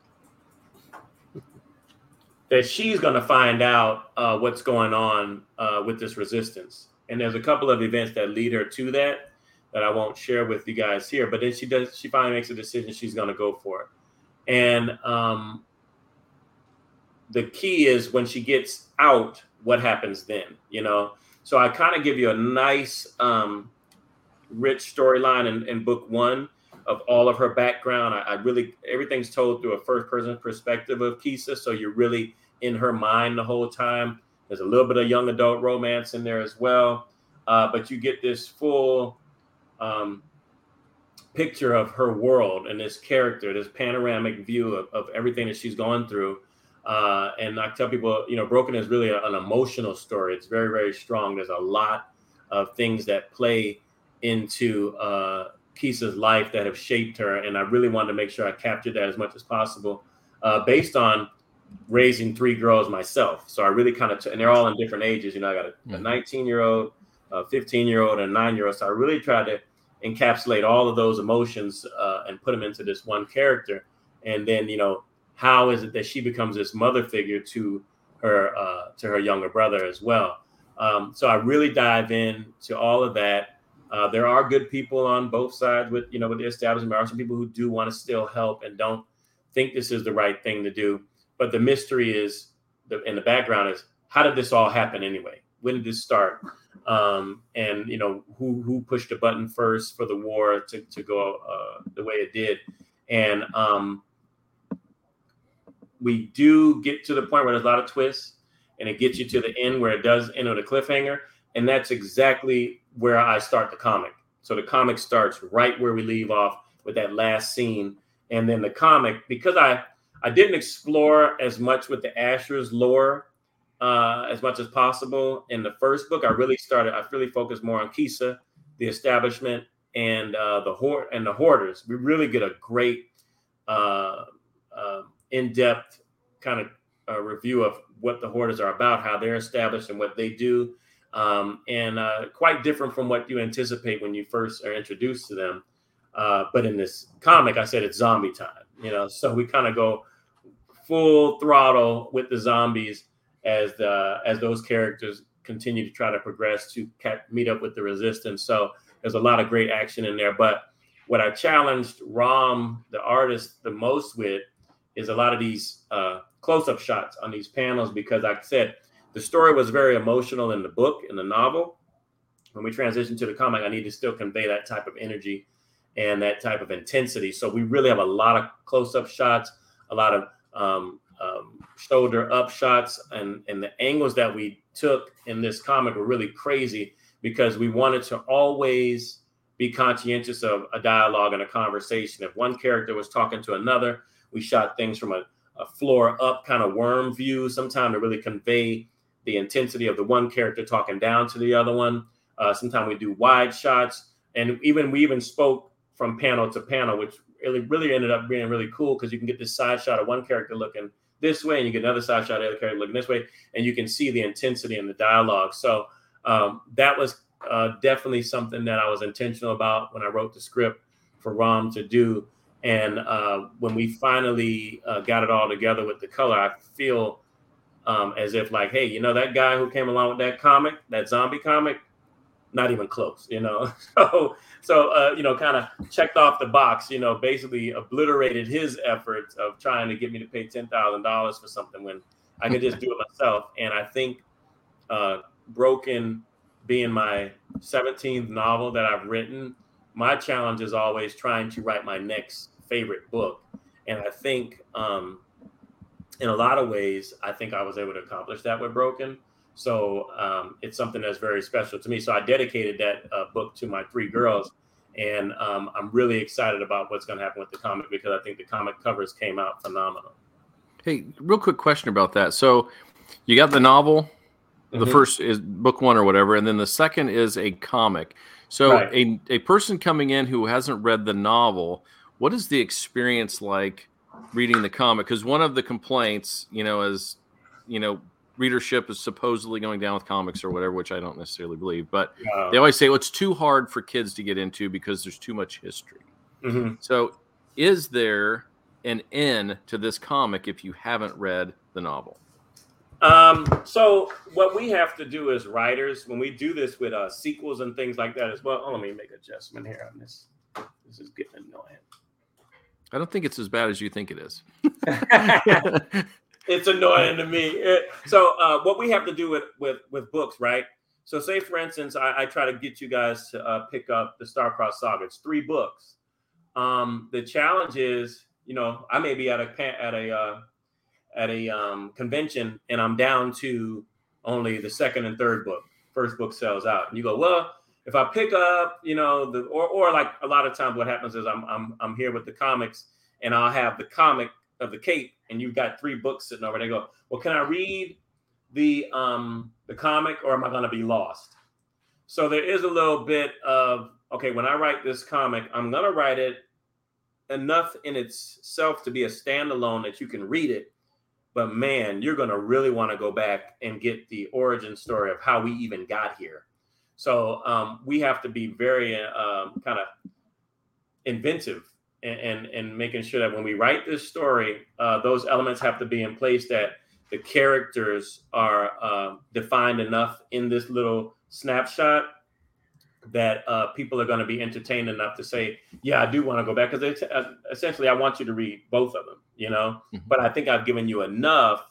That she's going to find out uh, what's going on uh, with this resistance, and there's a couple of events that lead her to that that I won't share with you guys here. But then she does. She finally makes a decision. She's going to go for it, and um, the key is when she gets out, what happens then? You know. So I kind of give you a nice, um, rich storyline in, in book one of all of her background. I, I, really everything's told through a first person perspective of Kisa, so you're really in her mind the whole time. There's a little bit of young adult romance in there as well, uh, but you get this full um, picture of her world and this character, this panoramic view of, of everything that she's gone through. Uh, and I tell people, you know, Broken is really a, an emotional story. It's very, very strong. There's a lot of things that play into uh, Kisa's life that have shaped her. And I really wanted to make sure I captured that as much as possible uh, based on raising three girls myself. So I really kind of, t- and they're all in different ages. You know, I got a 19 year old, a 15 year old and a nine year old. So I really tried to encapsulate all of those emotions uh, and put them into this one character. And then, you know, how is it that she becomes this mother figure to her uh, to her younger brother as well? Um, so I really dive in to all of that. Uh, there are good people on both sides with you know with the establishment. There are some people who do want to still help and don't think this is the right thing to do. But the mystery is, the, in the background is, how did this all happen anyway? When did this start? um, and you know who who pushed the button first for the war to, to go uh, the way it did and um, we do get to the point where there's a lot of twists and it gets you to the end where it does end on a cliffhanger and that's exactly where i start the comic so the comic starts right where we leave off with that last scene and then the comic because i i didn't explore as much with the ashers lore uh, as much as possible. In the first book, I really started. I really focused more on Kisa, the establishment, and uh, the hoard and the hoarders. We really get a great, uh, uh, in-depth kind of uh, review of what the hoarders are about, how they're established, and what they do. Um, and uh, quite different from what you anticipate when you first are introduced to them. Uh, but in this comic, I said it's zombie time, you know. So we kind of go full throttle with the zombies as the as those characters continue to try to progress to meet up with the resistance. So there's a lot of great action in there. But what I challenged Ram, the artist, the most with is a lot of these uh, close-up shots on these panels because like I said the story was very emotional in the book in the novel. When we transitioned to the comic, I need to still convey that type of energy and that type of intensity. So we really have a lot of close-up shots, a lot of um, um, shoulder up shots and and the angles that we took in this comic were really crazy because we wanted to always be conscientious of a dialogue and a conversation. If one character was talking to another, we shot things from a, a floor up kind of worm view, sometime to really convey the intensity of the one character talking down to the other one. Uh, sometimes we do wide shots, and even we even spoke from panel to panel, which really really ended up being really cool because you can get this side shot of one character looking this way, and you get another side shot of the other character looking this way, and you can see the intensity in the dialogue. So um, that was uh, definitely something that I was intentional about when I wrote the script for Rom to do. And uh, when we finally uh, got it all together with the color, I feel um, as if like, hey, you know that guy who came along with that comic, that zombie comic, not even close, you know. So so uh, you know, kind of checked off the box, you know, basically obliterated his efforts of trying to get me to pay ten thousand dollars for something when I could just do it myself. And I think uh, Broken being my 17th novel that I've written, my challenge is always trying to write my next favorite book. And I think um, in a lot of ways, I think I was able to accomplish that with Broken. So um, it's something that's very special to me. So I dedicated that uh, book to my three girls. And um, I'm really excited about what's going to happen with the comic because I think the comic covers came out phenomenal. Hey, real quick question about that. So you got the novel, The mm-hmm. first is book one or whatever, and then the second is a comic. So right. a a person coming in who hasn't read the novel, what is the experience like reading the comic? Because one of the complaints, you know, is you know readership is supposedly going down with comics or whatever, which I don't necessarily believe. But yeah. they always say, well, it's too hard for kids to get into because there's too much history. Mm-hmm. So, is there an end to this comic if you haven't read the novel? Um, so what we have to do as writers, when we do this with uh, sequels and things like that as well. Oh, let me make adjustment here on this. This is getting annoying. I don't think it's as bad as you think it is. it's annoying to me. It, so uh, what we have to do with with with books, right? So say for instance, I, I try to get you guys to uh, pick up the Starcross Saga. It's three books. Um, the challenge is, you know, I may be at a at a uh, at a um, convention and I'm down to only the second and third book. First book sells out, and you go, well, if I pick up, you know, the or or like a lot of times what happens is I'm I'm I'm here with the comics and I'll have the comic of the Cape, and you've got three books sitting over there. Go, well, can I read the um the comic, or am I to be lost? So there is a little bit of okay. When I write this comic, I'm to write it enough in itself to be a standalone that you can read it. But man, you're to really want to go back and get the origin story of how we even got here. So um, we have to be very um, kind of inventive and, and, and making sure that when we write this story, uh, those elements have to be in place that the characters are uh, defined enough in this little snapshot that uh, people are going to be entertained enough to say, "Yeah, I do want to go back." Because uh, essentially, I want you to read both of them, you know. Mm-hmm. But I think I've given you enough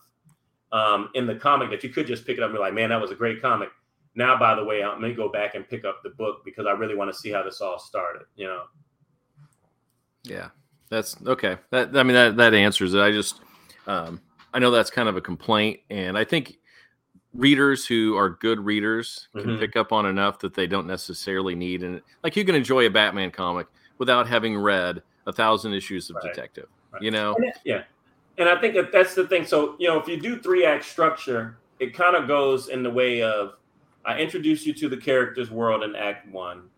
um, in the comic that you could just pick it up and be like, "Man, that was a great comic." Now, by the way, I'm going to go back and pick up the book because I really want to see how this all started, you know. Yeah, that's okay. That I mean that that answers it. I just um, I know that's kind of a complaint, and I think readers who are good readers can mm-hmm. pick up on enough that they don't necessarily need and like you can enjoy a Batman comic without having read a thousand issues of right. Detective. Right. You know, and yeah, and I think that that's the thing. So you know, if you do three act structure, it kind of goes in the way of I introduce you to the character's world in Act One.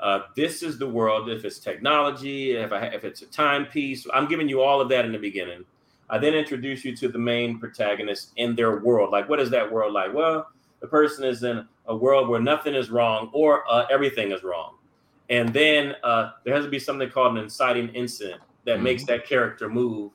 Uh, this is the world. If it's technology, if I, if it's a timepiece, I'm giving you all of that in the beginning. I then introduce you to the main protagonist in their world. Like, what is that world like? Well, the person is in a world where nothing is wrong or uh, everything is wrong. And then uh, there has to be something called an inciting incident that mm-hmm. makes that character move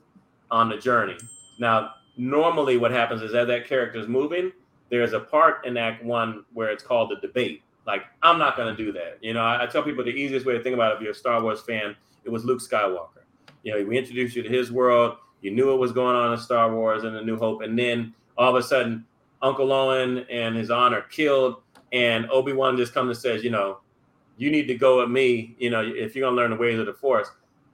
on the journey. Now, normally what happens is as that character is moving, there's a part in Act One where it's called the debate. Like, I'm not going to do that. You know, I, I, tell people the easiest way to think about it if you're a Star Wars fan, it was Luke Skywalker. You know, we introduced you to his world. You knew what was going on in Star Wars and the New Hope. And then all of a sudden, Uncle Owen and his aunt are killed. And Obi Wan just comes and says, you know, you need to go with me. You know, if you're going to learn the ways of the Force.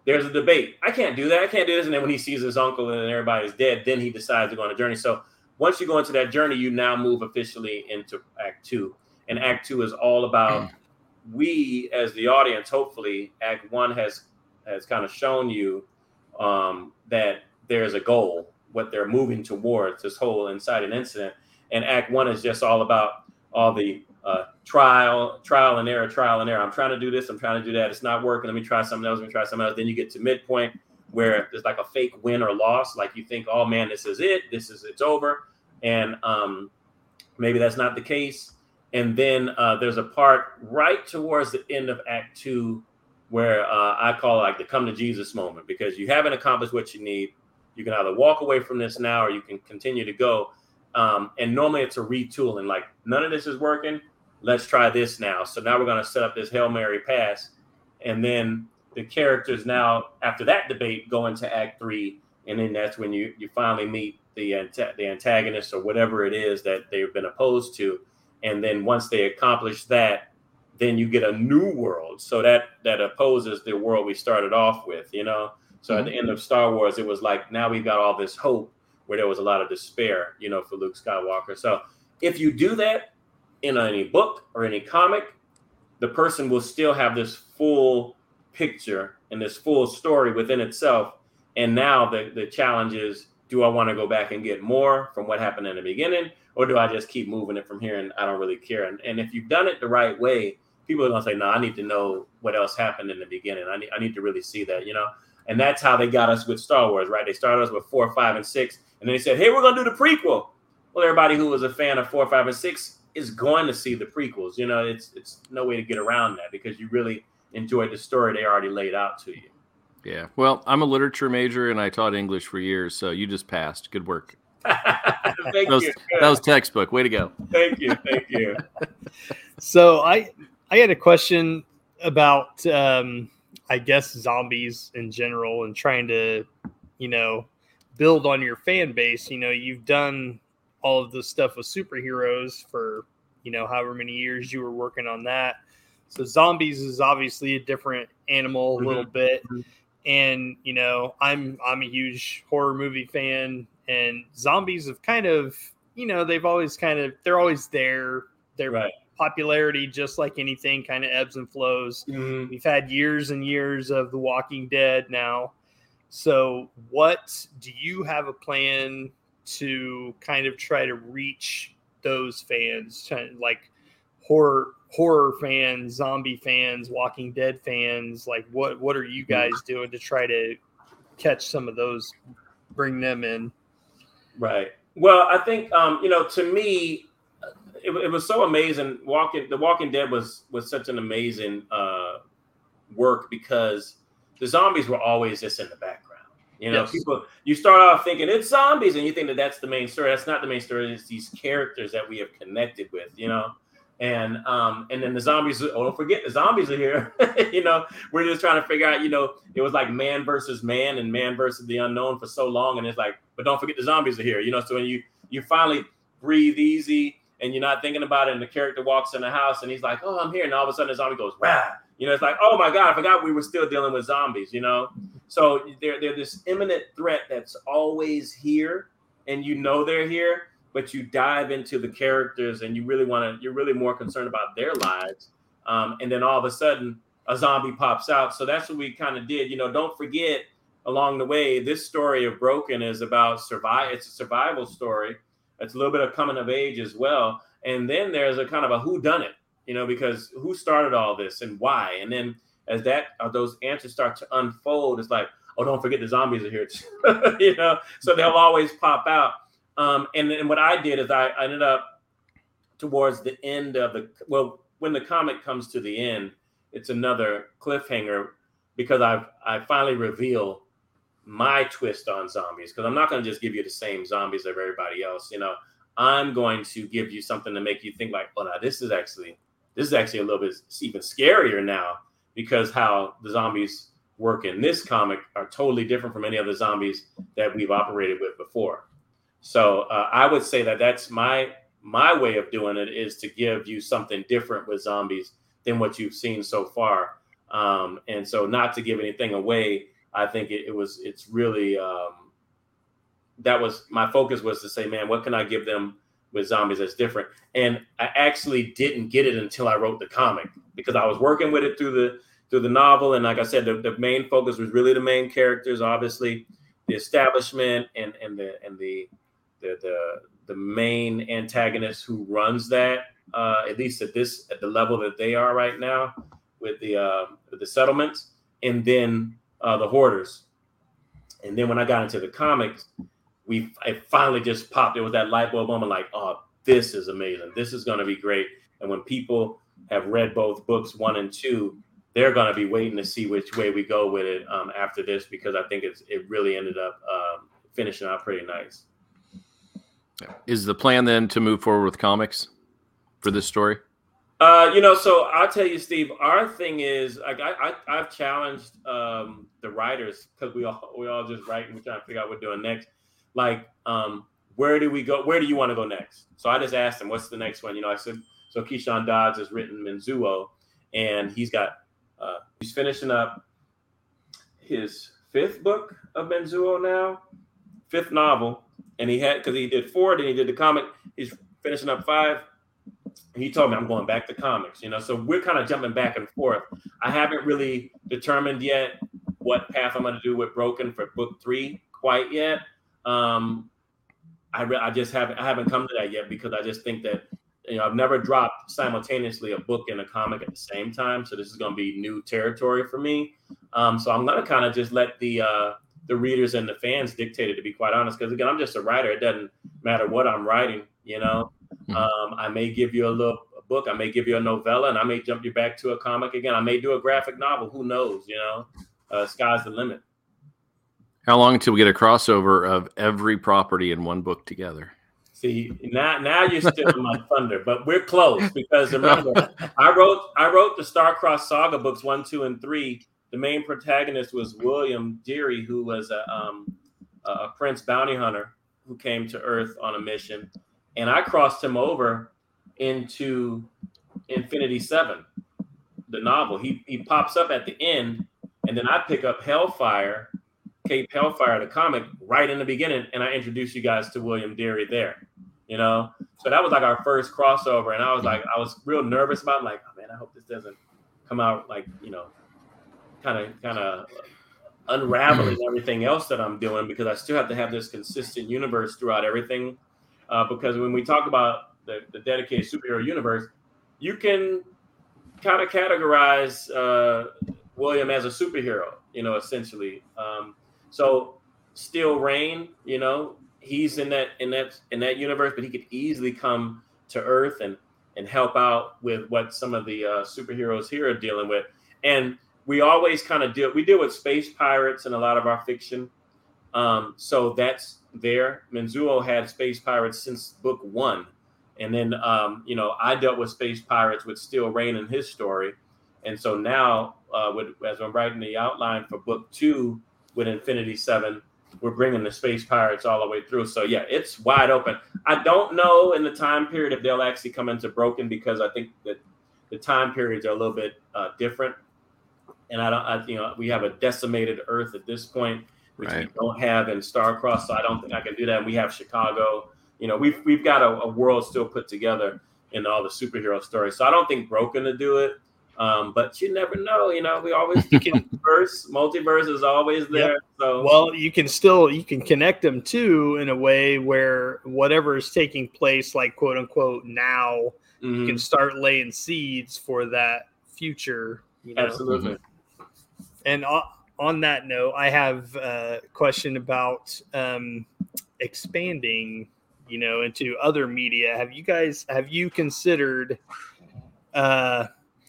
There's a debate. I can't do that. I can't do this. And then when he sees his uncle and everybody's dead, then he decides to go on a journey. So once you go into that journey, you now move officially into Act Two. And Act Two is all about we as the audience. Hopefully, Act One has has kind of shown you um, that there's a goal, what they're moving towards. This whole inciting incident, and Act One is just all about all the uh, trial, trial and error, trial and error. I'm trying to do this. I'm trying to do that. It's not working. Let me try something else. Let me try something else. Then you get to midpoint where there's like a fake win or loss. Like you think, oh man, this is it. This is it's over. And um, maybe that's not the case. And then uh, there's a part right towards the end of Act Two where uh, I call like the come to Jesus moment because you haven't accomplished what you need. You can either walk away from this now or you can continue to go. Um, and normally it's a retooling. Like none of this is working. Let's try this now. So now we're going to set up this Hail Mary pass. And then the characters now, after that debate, go into Act Three. And then that's when you, you finally meet the, the antagonist or whatever it is that they've been opposed to. And then once they accomplish that, then you get a new world. So that that opposes the world we started off with, you know. So mm-hmm. at the mm-hmm. end of Star Wars, it was like now we've got all this hope where there was a lot of despair, you know, for Luke Skywalker. So if you do that in any book or any comic, the person will still have this full picture and this full story within itself. And now the, the challenge is do I want to go back and get more from what happened in the beginning? or do I just keep moving it from here and I don't really care? And, and if you've done it the right way, people are gonna say, no, I need to know what else happened in the beginning. I need I need to really see that, you know. And that's how they got us with Star Wars, right? They started us with four, five, and six, and then they said, hey, we're gonna do the prequel. Well, everybody who was a fan of four, five, and six is going to see the prequels. You know, it's it's no way to get around that because you really enjoyed the story they already laid out to you. Yeah. Well, I'm a literature major and I taught English for years, so you just passed. Good work. Thank that, was, you. that was textbook. Way to go. Thank you. Thank you. So I I had a question about um I guess zombies in general and trying to, you know, build on your fan base. You know, you've done all of the stuff with superheroes for, you know, however many years you were working on that. So zombies is obviously a different animal a Mhm. little bit. Mhm. And, you know, I'm I'm a huge horror movie fan and zombies have kind of, you know, they've always kind of they're always there. Their Right. popularity, just like anything, kind of ebbs and flows. Mhm. We've had years and years of The Walking Dead now. So, what do you have a plan to kind of try to reach those fans, like horror horror fans, zombie fans, Walking Dead fans? Like, what what are you guys doing to try to catch some of those, bring them in? Right. Well, I think um, you know, to me, it, it was so amazing. Walking the Walking Dead was was such an amazing uh, work because the zombies were always just in the background. You know, Yes. people you start off thinking it's zombies, and you think that that's the main story. That's not the main story. It's these characters that we have connected with. You know. And um and then the zombies. Oh, don't forget the zombies are here. you know, we're just trying to figure out. You know, it was like man versus man and man versus the unknown for so long, and it's like, but don't forget the zombies are here. You know, so when you you finally breathe easy and you're not thinking about it, and the character walks in the house and he's like, "Oh, I'm here," and all of a sudden the zombie goes, "Wow!" You know, it's like, "Oh my god, I forgot we were still dealing with zombies." You know, so they're they're this imminent threat that's always here, and you know they're here, but you dive into the characters and you really want to. You're really more concerned about their lives, um, and then all of a sudden a zombie pops out. So that's what we kind of did. You know, don't forget along the way, this story of Broken is about survive. It's a survival story. It's a little bit of coming of age as well. And then there's a kind of a who done it, you know, because who started all this and why? And then as that uh, those answers start to unfold, it's like, oh, don't forget the zombies are here, too. you know. So they'll always pop out. Um, and then what I did is I, I ended up towards the end of the well, when the comic comes to the end, it's another cliffhanger because I've I finally reveal my twist on zombies because I'm not going to just give you the same zombies of everybody else. You know, I'm going to give you something to make you think like, oh, now this is actually this is actually a little bit even scarier now because how the zombies work in this comic are totally different from any other zombies that we've operated with before. So uh, I would say that that's my my way of doing it is to give you something different with zombies than what you've seen so far. Um, and so not to give anything away, I think it, it was it's really um, that was my focus was to say, man, what can I give them with zombies that's different? And I actually didn't get it until I wrote the comic because I was working with it through the through the novel, and like I said, the, the main focus was really the main characters, obviously, the establishment and and the and the the the, the main antagonist who runs that, uh, at least at this at the level that they are right now with the uh, with the settlements, and then uh, the hoarders. And then when I got into the comics, we it finally just popped. It was that light bulb moment, like, oh, this is amazing. This is going to be great. And when people have read both books one and two, they're going to be waiting to see which way we go with it um, after this because I think it's it really ended up um, finishing out pretty nice. Is the plan then to move forward with comics for this story? Uh, you know, so I'll tell you, Steve. Our thing is, like, I, I I've challenged um, the writers because we all we all just write and we're trying to figure out what we're doing next. Like, um, where do we go? Where do you want to go next? So I just asked them, what's the next one? You know, I said, so Keyshawn Dodds has written Menzuo, and he's got uh, he's finishing up his fifth book of Menzuo now, fifth novel, and he had because he did four, then he did the comic. He's finishing up five he told me I'm going back to comics, you know. So we're kind of jumping back and forth. I haven't really determined yet what path I'm going to do with Broken for book three quite yet. Um, I re- I just haven't I haven't come to that yet because I just think that you know I've never dropped simultaneously a book and a comic at the same time, so this is going to be new territory for me. Um, so I'm going to kind of just let the uh, the readers and the fans dictated. To be quite honest, because again, I'm just a writer. It doesn't matter what I'm writing. You know, mm-hmm. um, I may give you a little book, I may give you a novella, and I may jump you back to a comic again. I may do a graphic novel. Who knows? You know, uh, sky's the limit. How long until we get a crossover of every property in one book together? See, now now you're stealing my thunder, but we're close because remember, I wrote I wrote the Star-Crossed Saga books one, two, and three. The main protagonist was William Deary, who was a um, a prince bounty hunter who came to Earth on a mission, and I crossed him over into Infinity Seven, the novel. He he pops up at the end, and then I pick up Hellfire Cape Hellfire, the comic, right in the beginning, and I introduce you guys to William Deary there. You know, so that was like our first crossover, and I was like, I was real nervous about, it, like, oh man, I hope this doesn't come out like you know, kind of kind of unraveling everything else that I'm doing because I still have to have this consistent universe throughout everything. Uh, because when we talk about the, the dedicated superhero universe, you can kind of categorize uh, William as a superhero, you know, essentially. Um, so Steel rain, you know, he's in that in that in that universe, but he could easily come to Earth and and help out with what some of the uh, superheroes here are dealing with. And we always kind of deal we deal with space pirates in a lot of our fiction. Um, so that's there. Menzuo had space pirates since book one. And then, um, you know, I dealt with space pirates with Steel Rain in his story. And so now, uh, with, as I'm writing the outline for book two, with Infinity Seven. We're bringing the space pirates all the way through. So yeah, it's wide open. I don't know in the time period if they'll actually come into Broken because I think that the time periods are a little bit uh, different. And I don't, I, you know, we have a decimated Earth at this point, which right. we don't have in Star-Crossed. So I don't think I can do that. We have Chicago. You know, we've we've got a, a world still put together in all the superhero stories. So I don't think Broken to do it. Um, but you never know, you know. We always can multiverse. Multiverse is always there. Yep. So well, you can still you can connect them too in a way where whatever is taking place, like quote unquote now, mm-hmm. you can start laying seeds for that future. You know? Absolutely. Mm-hmm. And on, that note, I have a question about um, expanding, you know, into other media. Have you guys have you considered? Uh,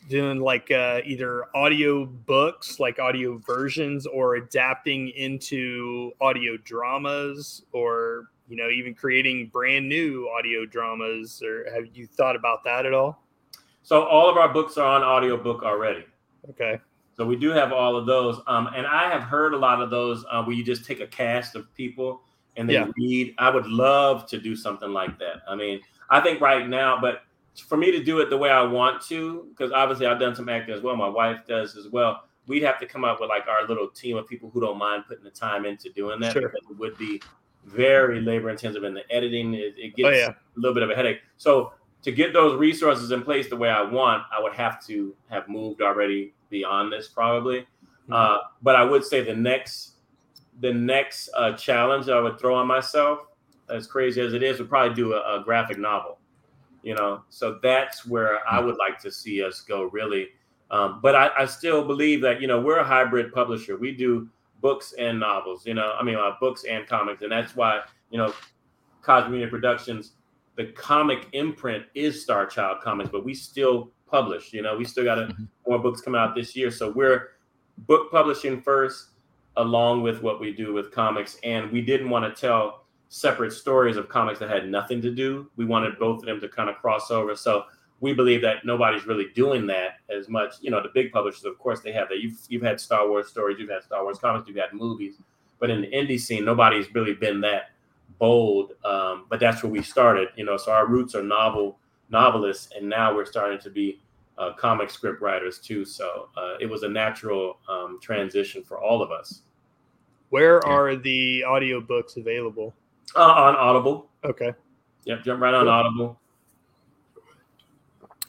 doing like uh, either audio books, like audio versions, or adapting into audio dramas, or you know, even creating brand new audio dramas. Or have you thought about that at all? So all of our books are on audiobook already. Okay. So we do have all of those, um, and I have heard a lot of those uh, where you just take a cast of people and they yeah. read. I would love to do something like that. I mean, I think right now, but for me to do it the way I want to, because obviously I've done some acting as well. My wife does as well. We'd have to come up with like our little team of people who don't mind putting the time into doing that. Sure. Because it would be very labor intensive in the editing. It, it oh, gets oh, yeah. a little bit of a headache. So to get those resources in place the way I want, I would have to have moved already beyond this probably. Mm-hmm. Uh, but I would say the next the next uh, challenge I would throw on myself, as crazy as it is, would probably do a, a graphic novel you know? So that's where i would like to see us go really. Um, but I, I, still believe that you know we're a hybrid publisher. We do books and novels you know? I mean uh, books and comics. And that's why you know cosmic media productions the comic imprint is star child comics but we still publish you know we still got a, mm-hmm. more books coming out this year so we're book publishing first along with what we do with comics and we didn't want to tell separate stories of comics that had nothing to do. We wanted both of them to kind of cross over. So we believe that nobody's really doing that as much. You know, the big publishers, of course, they have that. You've you've had Star Wars stories, you've had Star Wars comics, you've had movies, but in the indie scene, nobody's really been that bold. Um, but that's where we started. You know, so our roots are novel novelists, and now we're starting to be uh, comic script writers too. So uh, it was a natural um, transition for all of us. Where are the audiobooks available? Uh, on Audible. Okay. Yep, jump right on Audible.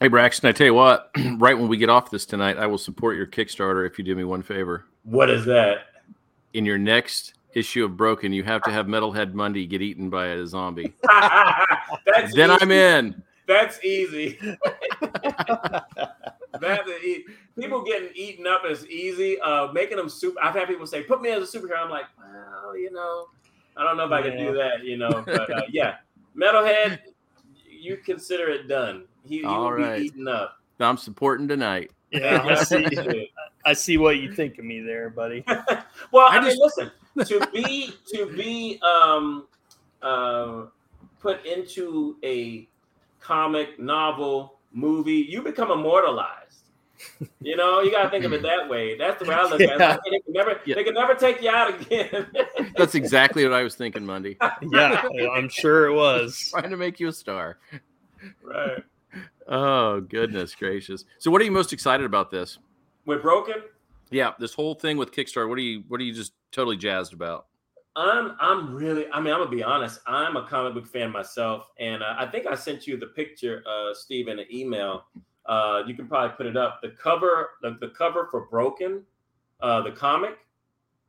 Hey Braxton, I tell you what, right when we get off this tonight, I will support your Kickstarter if you do me one favor. What is that? In your next issue of Broken, you have to have Metalhead Monday get eaten by a zombie. That's then easy. I'm in. That's easy. That's people getting eaten up is easy. Uh, making them super. I've had people say, "Put me as a superhero." I'm like, well, you know, I don't know if I can do that. You know, but uh, yeah, Metalhead, you consider it done. He, he All will right. be eaten up. I'm supporting tonight. Yeah, I see. I see what you think of me there, buddy. well, I I, mean, just- listen. To be to be um uh put into a comic novel movie, you become immortalized. You know, you gotta think of it that way. That's the way I look at it. They can never, Yeah. they can never take you out again. That's exactly what I was thinking, Monday. Yeah, I'm sure it was. Trying to make you a star. right. Oh, goodness gracious. So what are you most excited about this? We're Broken, Yeah, this whole thing with Kickstarter. What are you what are you just totally jazzed about? I'm I'm really I mean I'm gonna be honest. I'm a comic book fan myself, and uh, I think I sent you the picture, uh, Steve, in an email. Uh, you can probably put it up. The cover, the, the cover for Broken, uh, the comic,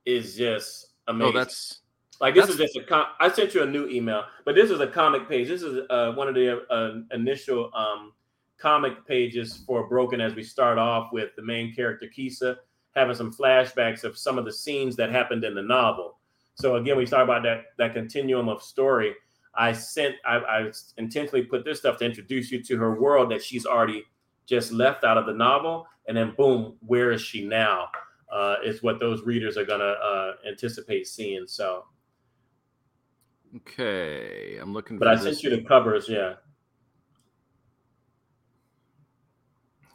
is just amazing. Oh, that's like this that's- is just a. Com- I sent you a new email, but this is a comic page. This is uh, one of the uh, initial um, comic pages for Broken. As we start off with the main character Kisa having some flashbacks of some of the scenes that happened in the novel. So again, we start about that that continuum of story. I sent I, I intentionally put this stuff to introduce you to her world that she's already just left out of the novel, and then boom, where is she now? Uh, is what those readers are gonna uh, anticipate seeing. So, okay. I'm looking but I this. sent you the covers, yeah.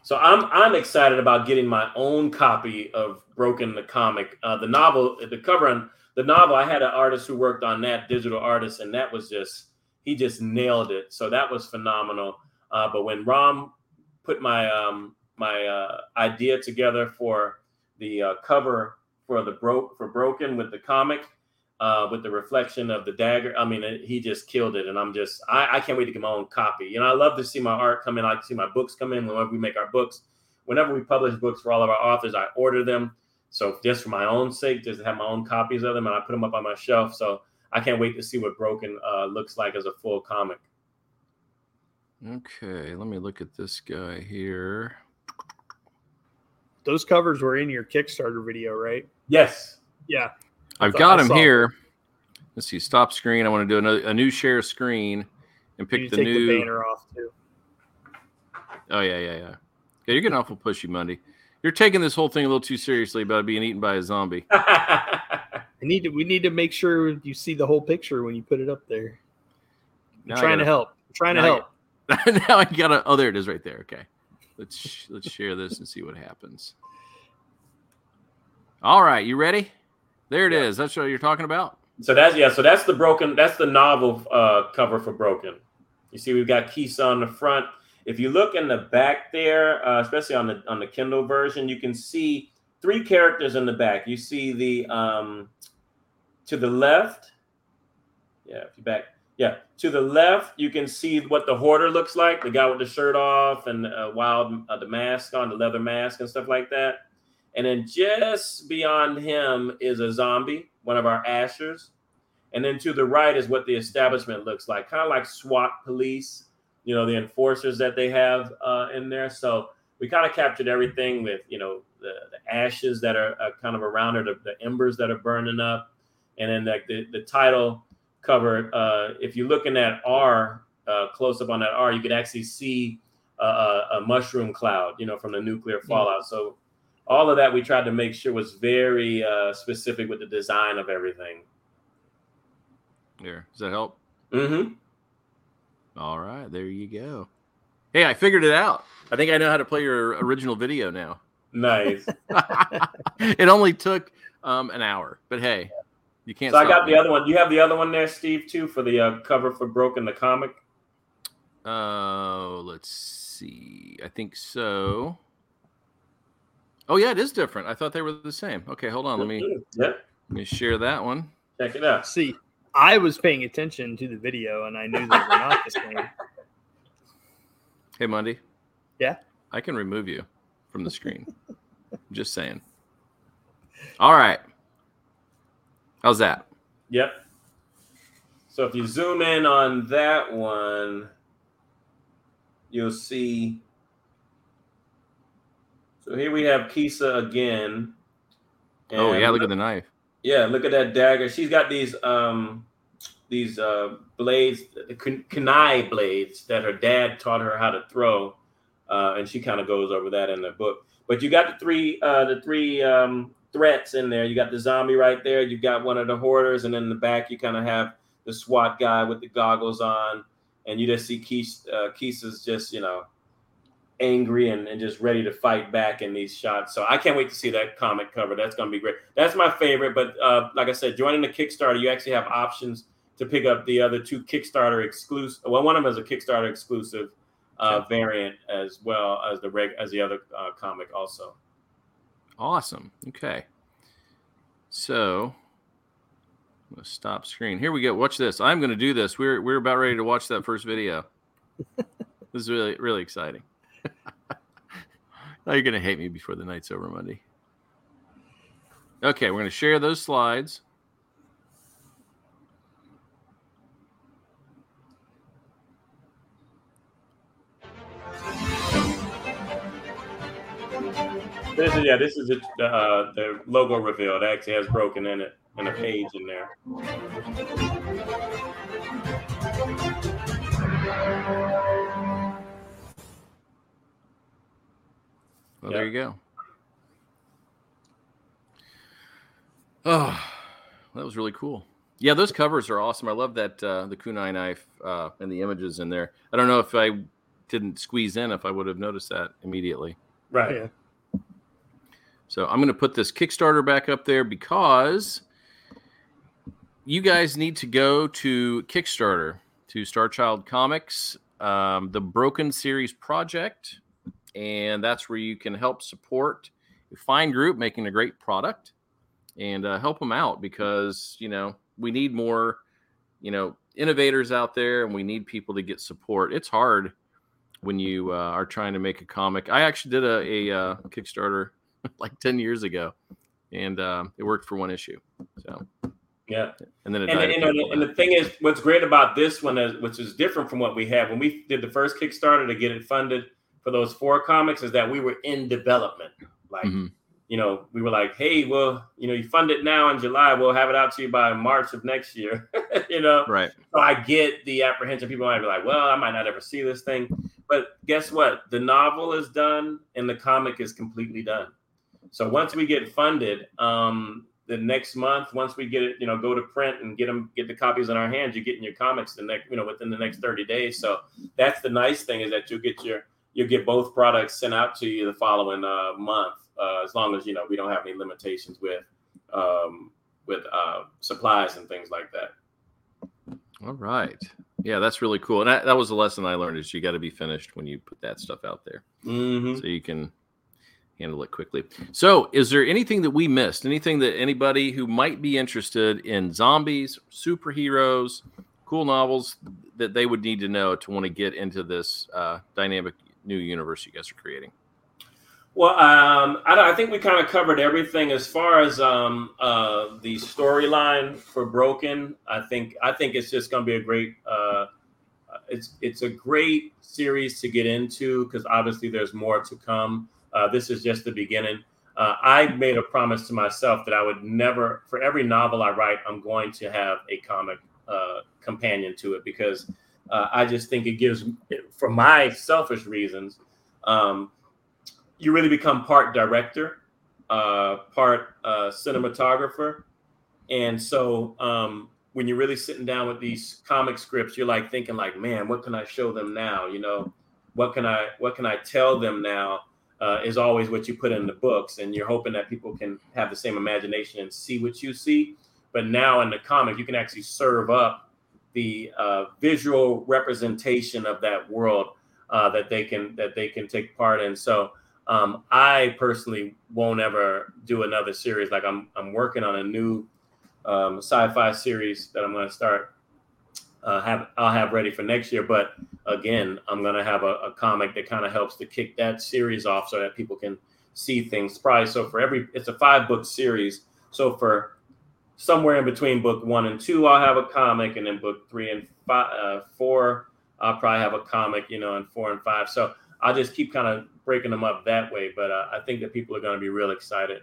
So I'm I'm excited about getting my own copy of Broken the comic. Uh, the novel, the cover on the novel, I had an artist who worked on that, digital artist, and that was just he just nailed it. So that was phenomenal. Uh, but when Rom put my um, my uh, idea together for the uh, cover for the broke for Broken with the comic, uh, with the reflection of the dagger. I mean, it, he just killed it, and I'm just I, I can't wait to get my own copy. You know, I love to see my art come in. I like to see my books come in whenever we make our books. Whenever we publish books for all of our authors, I order them. So just for my own sake, just to have my own copies of them, and I put them up on my shelf. So I can't wait to see what Broken uh, looks like as a full comic. Okay, let me look at this guy here. Those covers were in your Kickstarter video, right? Yes. Yeah. I've got I him here. Let's see. Stop screen. I want to do another, a new share screen and pick the new. the banner off too. Oh yeah, yeah, yeah. Yeah, you're getting awful pushy, Monday. You're taking this whole thing a little too seriously about being eaten by a zombie. I need to. We need to make sure you see the whole picture when you put it up there. I'm trying to gotta- help. I'm trying to now I- help. now I gotta. Oh, there it is, right there. Okay, let's let's share this and see what happens. All right, you ready? There it is. Yeah. That's what you're talking about. So that's yeah. So that's the broken. That's the novel uh, cover for Broken. You see, we've got Kisa on the front. If you look in the back there, uh, especially on the on the Kindle version, you can see three characters in the back. You see the um, to the left. Yeah, if you back. Yeah, to the left, you can see what the hoarder looks like. The guy with the shirt off and uh, wild uh, the mask on, the leather mask and stuff like that. And then just beyond him is a zombie, one of our ashers. And then to the right is what the establishment looks like, kind of like SWAT police, you know, the enforcers that they have uh, in there. So we kind of captured everything with, you know, the, the ashes that are uh, kind of around it, the, the embers that are burning up. And then like the, the title cover, uh, if you're looking at R, uh, close up on that R, you could actually see a, a, a mushroom cloud, you know, from the nuclear fallout. So all of that we tried to make sure was very uh, specific with the design of everything. There. Does that help? Mm-hmm. All right, there you go. Hey, I figured it out. I think I know how to play your original video now. Nice. it only took um, an hour, but hey, you can't. so I got me. the other one. You have the other one there, Steve, too, for the uh, cover for Broken the comic. Oh, let's see. I think so. Oh yeah, it is different. I thought they were the same. Okay, hold on. Let me Yeah, let me share that one. check it out. See, I was paying attention to the video and I knew they were not the same. Hey, Monday. Yeah? I can remove you from the screen. Just saying. All right. How's that? Yep. So if you zoom in on that one, you'll see. So here we have Kisa again. oh yeah, look at the knife. Yeah, look at that dagger. She's got these um these uh blades, the kunai blades that her dad taught her how to throw, uh, and she kind of goes over that in the book. But you got the three uh the three um threats in there. You got the zombie right there. You got one of the hoarders, and then in the back you kind of have the SWAT guy with the goggles on, and you just see Keith. Uh, is just you know angry and, and just ready to fight back in these shots. So I can't wait to see that comic cover. That's going to be great. That's my favorite. But uh, like I said, joining the Kickstarter, you actually have options to pick up the other two Kickstarter exclusive. Well, one of them is a Kickstarter exclusive uh, variant as well as the reg as the other uh, comic also. Awesome. Okay. So I'm gonna stop screen. Here we go. Watch this. I'm gonna do this. We're we're about ready to watch that first video. this is really really exciting. now you're gonna hate me before the night's over Monday. Okay, we're gonna share those slides. This is yeah. This is the uh, the logo reveal. It actually has broken in it and a page in there. Well, yep. there you go. Oh, that was really cool. Yeah, those covers are awesome. I love that uh, the kunai knife uh, and the images in there. I don't know if I didn't squeeze in if I would have noticed that immediately. Right. Yeah. So I'm going to put this Kickstarter back up there because you guys need to go to Kickstarter to Star Child Comics, um, the Broken Series project, and that's where you can help support a fine group making a great product and uh, help them out because you know we need more you know innovators out there and we need people to get support. It's hard when you uh, are trying to make a comic. I actually did a, a uh, Kickstarter like 10 years ago and uh, it worked for one issue. So, yeah. And then and, and, and, and, the thing is, what's great about this one is, which is different from what we had when we did the first Kickstarter to get it funded for those four comics, is that we were in development. Like, mm-hmm. you know, we were like, hey, well, you know, you fund it now in July, we'll have it out to you by March of next year. you know, right. So I get the apprehension. People might be like, well, I might not ever see this thing. But guess what? The novel is done and the comic is completely done. So once we get funded, um, the next month, once we get it, you know, go to print and get them, get the copies in our hands, you're getting your comics the next, you know, within the next 30 days. So that's the nice thing is that you'll get your, you'll get both products sent out to you the following uh, month, uh, as long as you know we don't have any limitations with, um, with uh, supplies and things like that. All right. Yeah, that's really cool. And that, that was the lesson I learned is you got to be finished when you put that stuff out there. Mm-hmm. So you can handle it quickly. So, is there anything that we missed? Anything that anybody who might be interested in zombies, superheroes, cool novels that they would need to know to want to get into this uh, dynamic new universe you guys are creating? Well, um, I, I, think we kind of covered everything as far as um, uh, the storyline for Broken. I think I think it's just going to be a great. Uh, it's it's a great series to get into because obviously there's more to come. Uh, this is just the beginning. Uh, I made a promise to myself that I would never, for every novel I write, I'm going to have a comic uh, companion to it because uh, I just think it gives, for my selfish reasons, um, you really become part director, uh, part uh, cinematographer. And so um, when you're really sitting down with these comic scripts, you're like thinking like, man, what can I show them now? You know, what can I, what can I tell them now? uh, is always what you put in the books, and you're hoping that people can have the same imagination and see what you see. But now in the comic, you can actually serve up the uh, visual representation of that world uh, that they can that they can take part in. So um, I personally won't ever do another series. Like I'm I'm working on a new um, sci-fi series that I'm going to start uh, have I'll have ready for next year. But again, I'm gonna have a, a comic that kind of helps to kick that series off so that people can see things. Probably so for every it's a five book series. So for somewhere in between book one and two, I'll have a comic, and then book three and five, uh, four, I'll probably have a comic, you know, and four and five. So I'll just keep kind of breaking them up that way. But uh, I think that people are going to be real excited.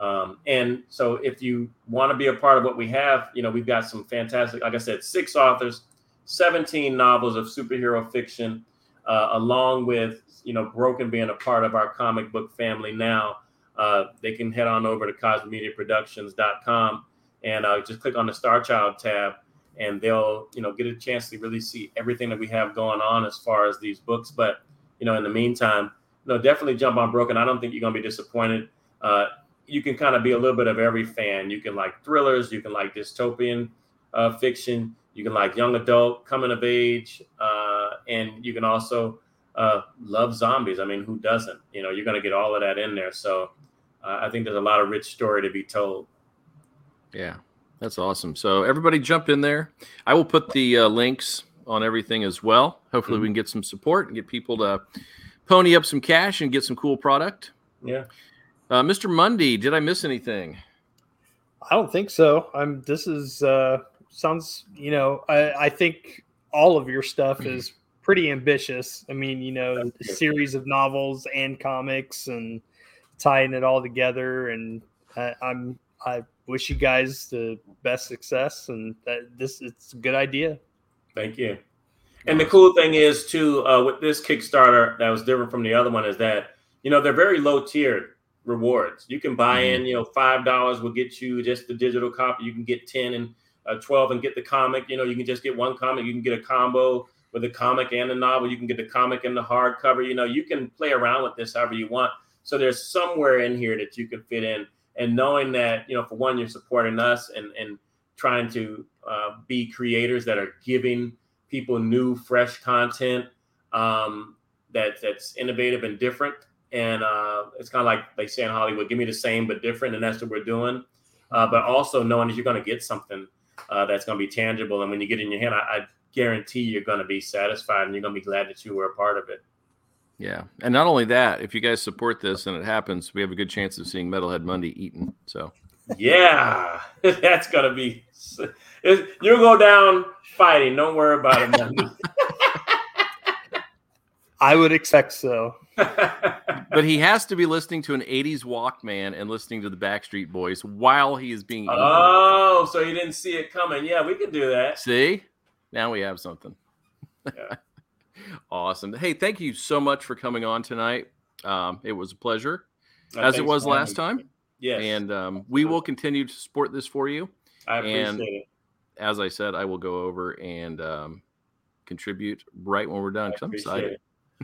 Um, and so if you want to be a part of what we have, you know, we've got some fantastic, like I said, six authors, 17 novels of superhero fiction, uh, along with, you know, Broken being a part of our comic book family now. Uh, they can head on over to cosmomediaproductions.com and uh, just click on the Star Child tab, and they'll you know get a chance to really see everything that we have going on as far as these books. But you know, in the meantime, you know, definitely jump on Broken. I don't think you're gonna be disappointed. Uh, you can kind of be a little bit of every fan. You can like thrillers, you can like dystopian uh, fiction, you can like young adult, coming of age, uh, and you can also uh, love zombies. I mean, who doesn't? You know, you're gonna get all of that in there. So uh, I think there's a lot of rich story to be told. Yeah, that's awesome. So everybody jump in there. I will put the uh, links on everything as well. Hopefully, mm-hmm. we can get some support and get people to pony up some cash and get some cool product. Yeah. Uh, Mr. Mundy, did I miss anything? I don't think so. I'm. This is uh, sounds. You know, I, I think all of your stuff is pretty ambitious. I mean, you know, a series of novels and comics and tying it all together. And I, I'm I wish you guys the best success and that this it's a good idea. Thank you. And the cool thing is too uh, with this Kickstarter that was different from the other one is that you know they're very low tiered rewards. You can buy mm-hmm. in, you know, five dollars will get you just the digital copy. You can get ten and uh, twelve and get the comic. You know, you can just get one comic. You can get a combo with the comic and the novel. You can get the comic and the hardcover. You know, you can play around with this however you want. So there's somewhere in here that you can fit in and knowing that you know for one you're supporting us and and trying to uh, be creators that are giving people new fresh content um, that that's innovative and different. And uh, it's kind of like they say in hollywood give me the same but different and that's what we're doing. Uh, but also knowing that you're going to get something uh, that's going to be tangible. And when you get in your hand I, I guarantee you're going to be satisfied and you're going to be glad that you were a part of it yeah, and not only that, if you guys support this and it happens, we have a good chance of seeing Metalhead Monday eaten. So, yeah, that's gonna be. You'll go down fighting. Don't worry about it, I would expect so. but he has to be listening to an 80s Walkman and listening to the Backstreet Boys while he is being. Eaten. Oh, so you didn't see it coming. Yeah, we can do that. See? Now we have something. Yeah. Awesome. Hey, thank you so much for coming on tonight. Um, it was a pleasure, uh, as it was last time. Yes. And um, we will continue to support this for you. I appreciate and it. As I said, I will go over and um, contribute right when we're done because I'm excited. It.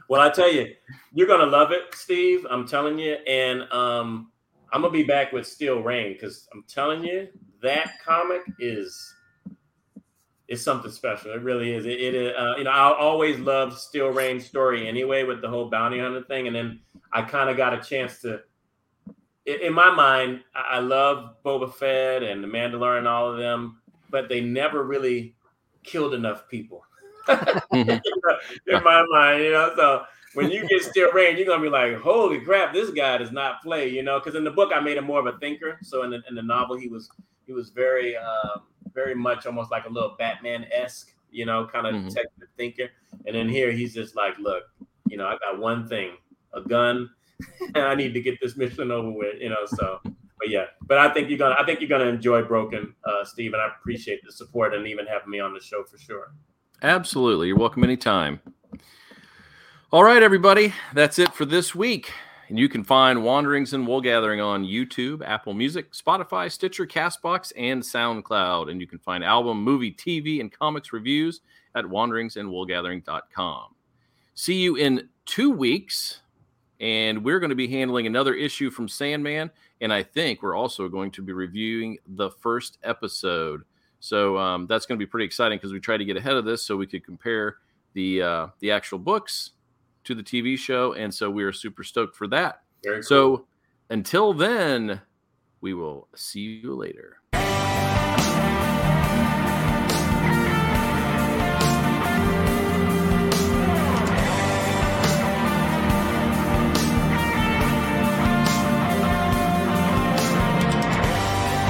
Well, I tell you, you're gonna love it, Steve. I'm telling you, and um, I'm gonna be back with Steel Rain because I'm telling you that comic is is something special. It really is. It, it uh, you know, I always loved Steel Rain's story anyway with the whole bounty hunter thing, and then I kind of got a chance to. In my mind, I love Boba Fett and the Mandalorian, and all of them, but they never really killed enough people. in my mind, you know. So when you get Steel Rain, you're gonna be like, "Holy crap, this guy does not play," you know. Because in the book, I made him more of a thinker. So in the, in the novel, he was he was very. Um, very much almost like a little Batman esque, you know, kind of mm-hmm. detective thinker. And then here he's just like, look, you know, I got one thing, a gun, and I need to get this mission over with, you know. So, but yeah, but I think you're gonna, I think you're gonna enjoy Broken, uh, Steve, and I appreciate the support and even having me on the show for sure. Absolutely, you're welcome anytime. All right, everybody, that's it for this week. And you can find Wanderings and Wool Gathering on YouTube, Apple Music, Spotify, Stitcher, Castbox, and SoundCloud. And you can find album, movie, TV, and comics reviews at wanderingsandwoolgathering.com. See you in two weeks, and we're going to be handling another issue from Sandman. And I think we're also going to be reviewing the first episode. So um, that's going to be pretty exciting because we tried to get ahead of this so we could compare the uh, the actual books to the TV show. And so we are super stoked for that. Cool. So until then, we will see you later.